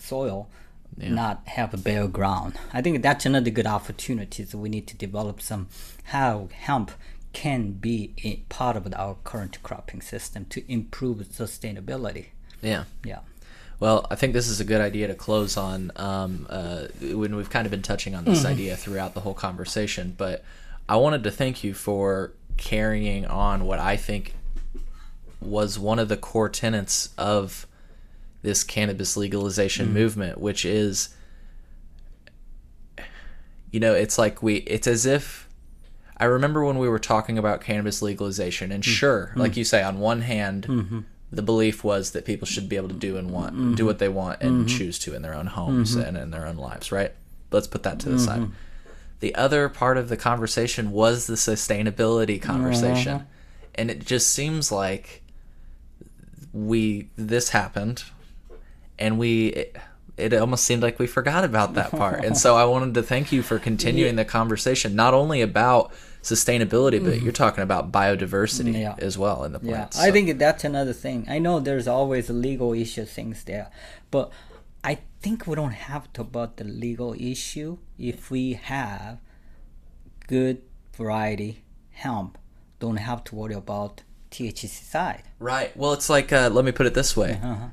soil. Not have a bare ground. I think that's another good opportunity. So we need to develop some how hemp can be a part of our current cropping system to improve sustainability. Yeah. Yeah. Well, I think this is a good idea to close on um, uh, when we've kind of been touching on this idea throughout the whole conversation. But I wanted to thank you for carrying on what I think was one of the core tenets of this cannabis legalization mm. movement, which is, you know, it's like we, it's as if I remember when we were talking about cannabis legalization, and mm. sure, mm. like you say, on one hand, mm-hmm. the belief was that people should be able to do and want do mm-hmm. what they want and mm-hmm. choose to in their own homes and in their own lives, right? Let's put that to the side. The other part of the conversation was the sustainability conversation, uh-huh. and it just seems like we this happened, and we. It, it almost seemed like we forgot about that part. And so I wanted to thank you for continuing the conversation, not only about sustainability, but you're talking about biodiversity. Yeah. as well in the plants. Yeah, plants. I So- think that's another thing. I know there's always a legal issue things there, but I think we don't have to about the legal issue if we have good variety hemp. Don't have to worry about THC side. Right. Well, it's like uh, let me put it this way: Uh-huh.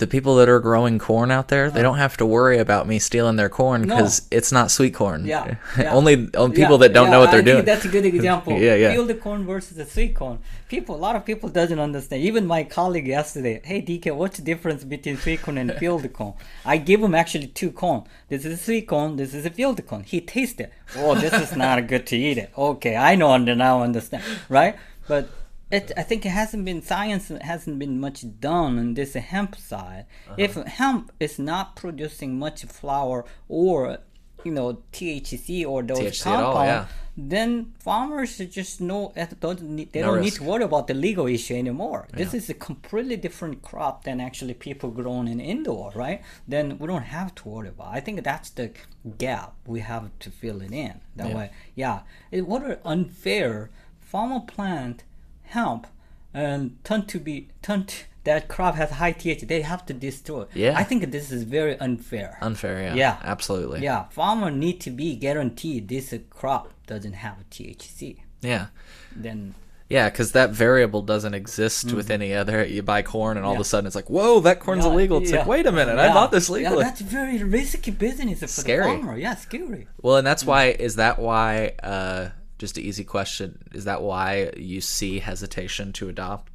The people that are growing corn out there, they don't have to worry about me stealing their corn No. because it's not sweet corn. Yeah, yeah. only on people Yeah, that don't yeah, know what they're I doing. That's a good example. Yeah, yeah. Field corn versus the sweet corn. People, a lot of people doesn't understand. Even my colleague yesterday, hey DK, what's the difference between sweet corn and field corn? I give him actually two corn. This is a sweet corn. This is a field corn. He tasted. Oh, this is not good to eat it. Okay, I know and now understand, right? But it, I think it hasn't been science hasn't been much done on this hemp side. Uh-huh. If hemp is not producing much flower or you know THC or those THC at all, compounds, yeah. then farmers just know eh, don't need, they No don't need to worry about the legal issue anymore. This is a completely different crop than actually people grown in indoor, right? Then we don't have to worry about. I think that's the gap we have to fill it in. That Yeah. way, yeah. It, what are unfair farmer plant hemp and um, turn to be turn that crop has high THC. They have to destroy. Yeah. I think this is very unfair. Unfair, yeah. Yeah. Absolutely. Yeah, farmer need to be guaranteed this crop doesn't have THC. Yeah. Then Yeah, because that variable doesn't exist with mm-hmm. any other. You buy corn, and all of a sudden it's like, whoa, that corn's Yeah, illegal. It's yeah. like, wait a minute, I Yeah. bought this legally. Yeah, that's very risky business for Scary. the farmer. Yeah, scary. well, and that's mm. why. Is that why? Uh, just an easy question. Is that why you see hesitation to adopt?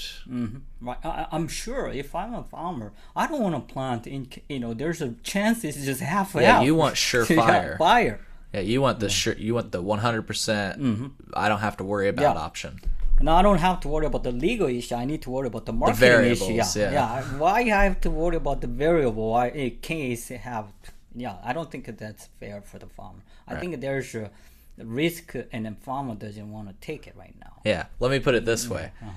Right. I, I'm sure if I'm a farmer, I don't want to plant in. You know, there's a chance it's just half Yeah, half. you want surefire. yeah, fire. Yeah, you want the sure, you want the one hundred percent. I don't have to worry about Mm-hmm. Yeah. option. And I don't have to worry about the legal issue. I need to worry about the marketing issue. variables, Yeah. yeah. Why I have to worry about the variable? Why case have? Yeah, I don't think that's fair for the farmer. I think there's a risk, and the farmer doesn't want to take it right now. Yeah, let me put it this way. Uh-huh.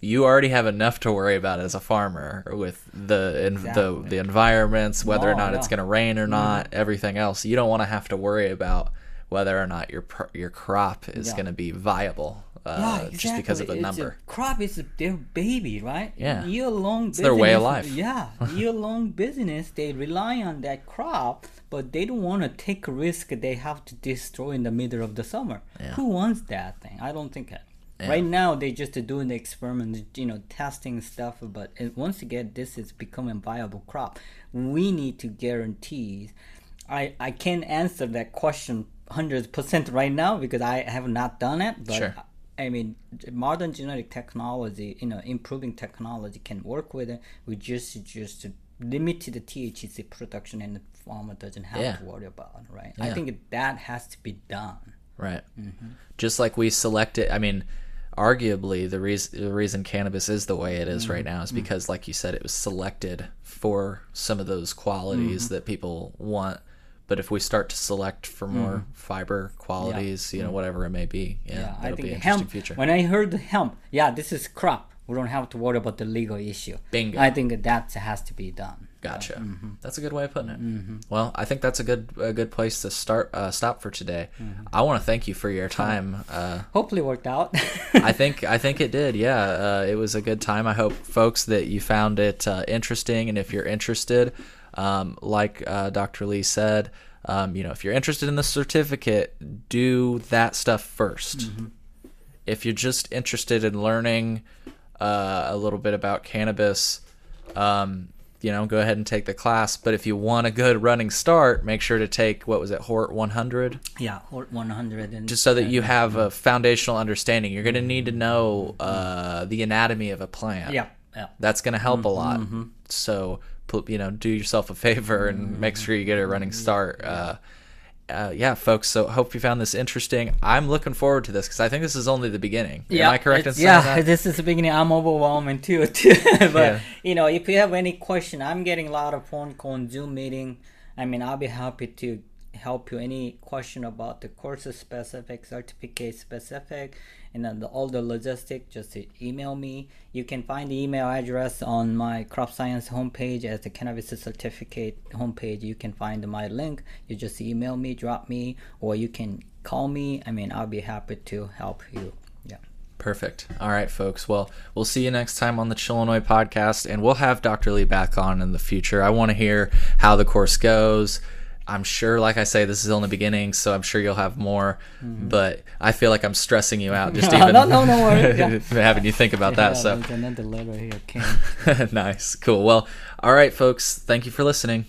You already have enough to worry about as a farmer with the in, the Exactly. the environments, whether or Oh, not it's going to rain or not, Mm-hmm. everything else. You don't want to have to worry about whether or not your your crop is Yeah. going to be viable uh, just because of a It's number. crop is their baby, right? Yeah. Year long. It's their way of life. Yeah, year long business. They rely on that crop, but they don't want to take a risk. They have to destroy in the middle of the summer. Yeah. Who wants that thing? I don't think it. Yeah. Right now, they just doing the experiment, you know, testing stuff. But once again, this is becoming viable crop. We need to guarantee. I I can't answer that question hundred percent right now because I have not done it. But Sure. I mean, modern genetic technology, you know, improving technology can work with it. We just just limit the THC production, and the farmer doesn't have Yeah. to worry about, it, right? I think that has to be done. Right. Mm-hmm. Just like we selected, I mean, arguably the reason the reason cannabis is the way it is right Mm-hmm. now is because, like you said, it was selected for some of those qualities Mm-hmm. that people want. but if we start to select for more fiber qualities, you know, whatever it may be, yeah, Mm-hmm. Yeah, I that'll think be an interesting hemp. future. When I heard the hemp, yeah, this is crop. We don't have to worry about the legal issue. Bingo. I think that has to be done. Gotcha. mm-hmm. That's a good way of putting it. Well, I think that's a good a good place to start uh, stop for today. I want to thank you for your time. Uh, Hopefully worked out. I think I think it did. Yeah, uh, it was a good time. I hope folks that you found it uh, interesting, and if you're interested, um, like uh, Dr. Lee said, um, you know, if you're interested in the certificate, do that stuff 1st If you're just interested in learning uh, a little bit about cannabis, um, you know, go ahead and take the class. But if you want a good running start, make sure to take what was it, Hort 100 yeah, or 100 and just so that you have a foundational understanding. You're going to need to know uh, the anatomy of a plant. yeah, yeah. That's going to help a lot. So, you know, do yourself a favor and make sure you get a running start. Uh, uh, yeah, folks. So, hope you found this interesting. I'm looking forward to this because I think this is only the beginning. Am I correct in saying yeah, that? this is the beginning. I'm overwhelming too, too. but Yeah. you know, if you have any question, I'm getting a lot of phone call Zoom meeting. I mean, I'll be happy to help you any question about the course specific, certificate specific, and then the, all the logistic. Just email me. You can find the email address on my crop science homepage as the cannabis certificate homepage. You can find my link. You just email me, drop me, or you can call me. I mean, I'll be happy to help you. Yeah. Perfect. All right, folks. Well, we'll see you next time on the Chillinois podcast, and we'll have Dr. Lee back on in the future. I want to hear how the course goes. I'm sure, like I say, this is only beginning, so I'm sure you'll have more. Mm-hmm. But I feel like I'm stressing you out just even no, no, no. Yeah. having you think about that. Yeah, So there's another letter here. Came. nice, cool. Well, all right, folks. Thank you for listening.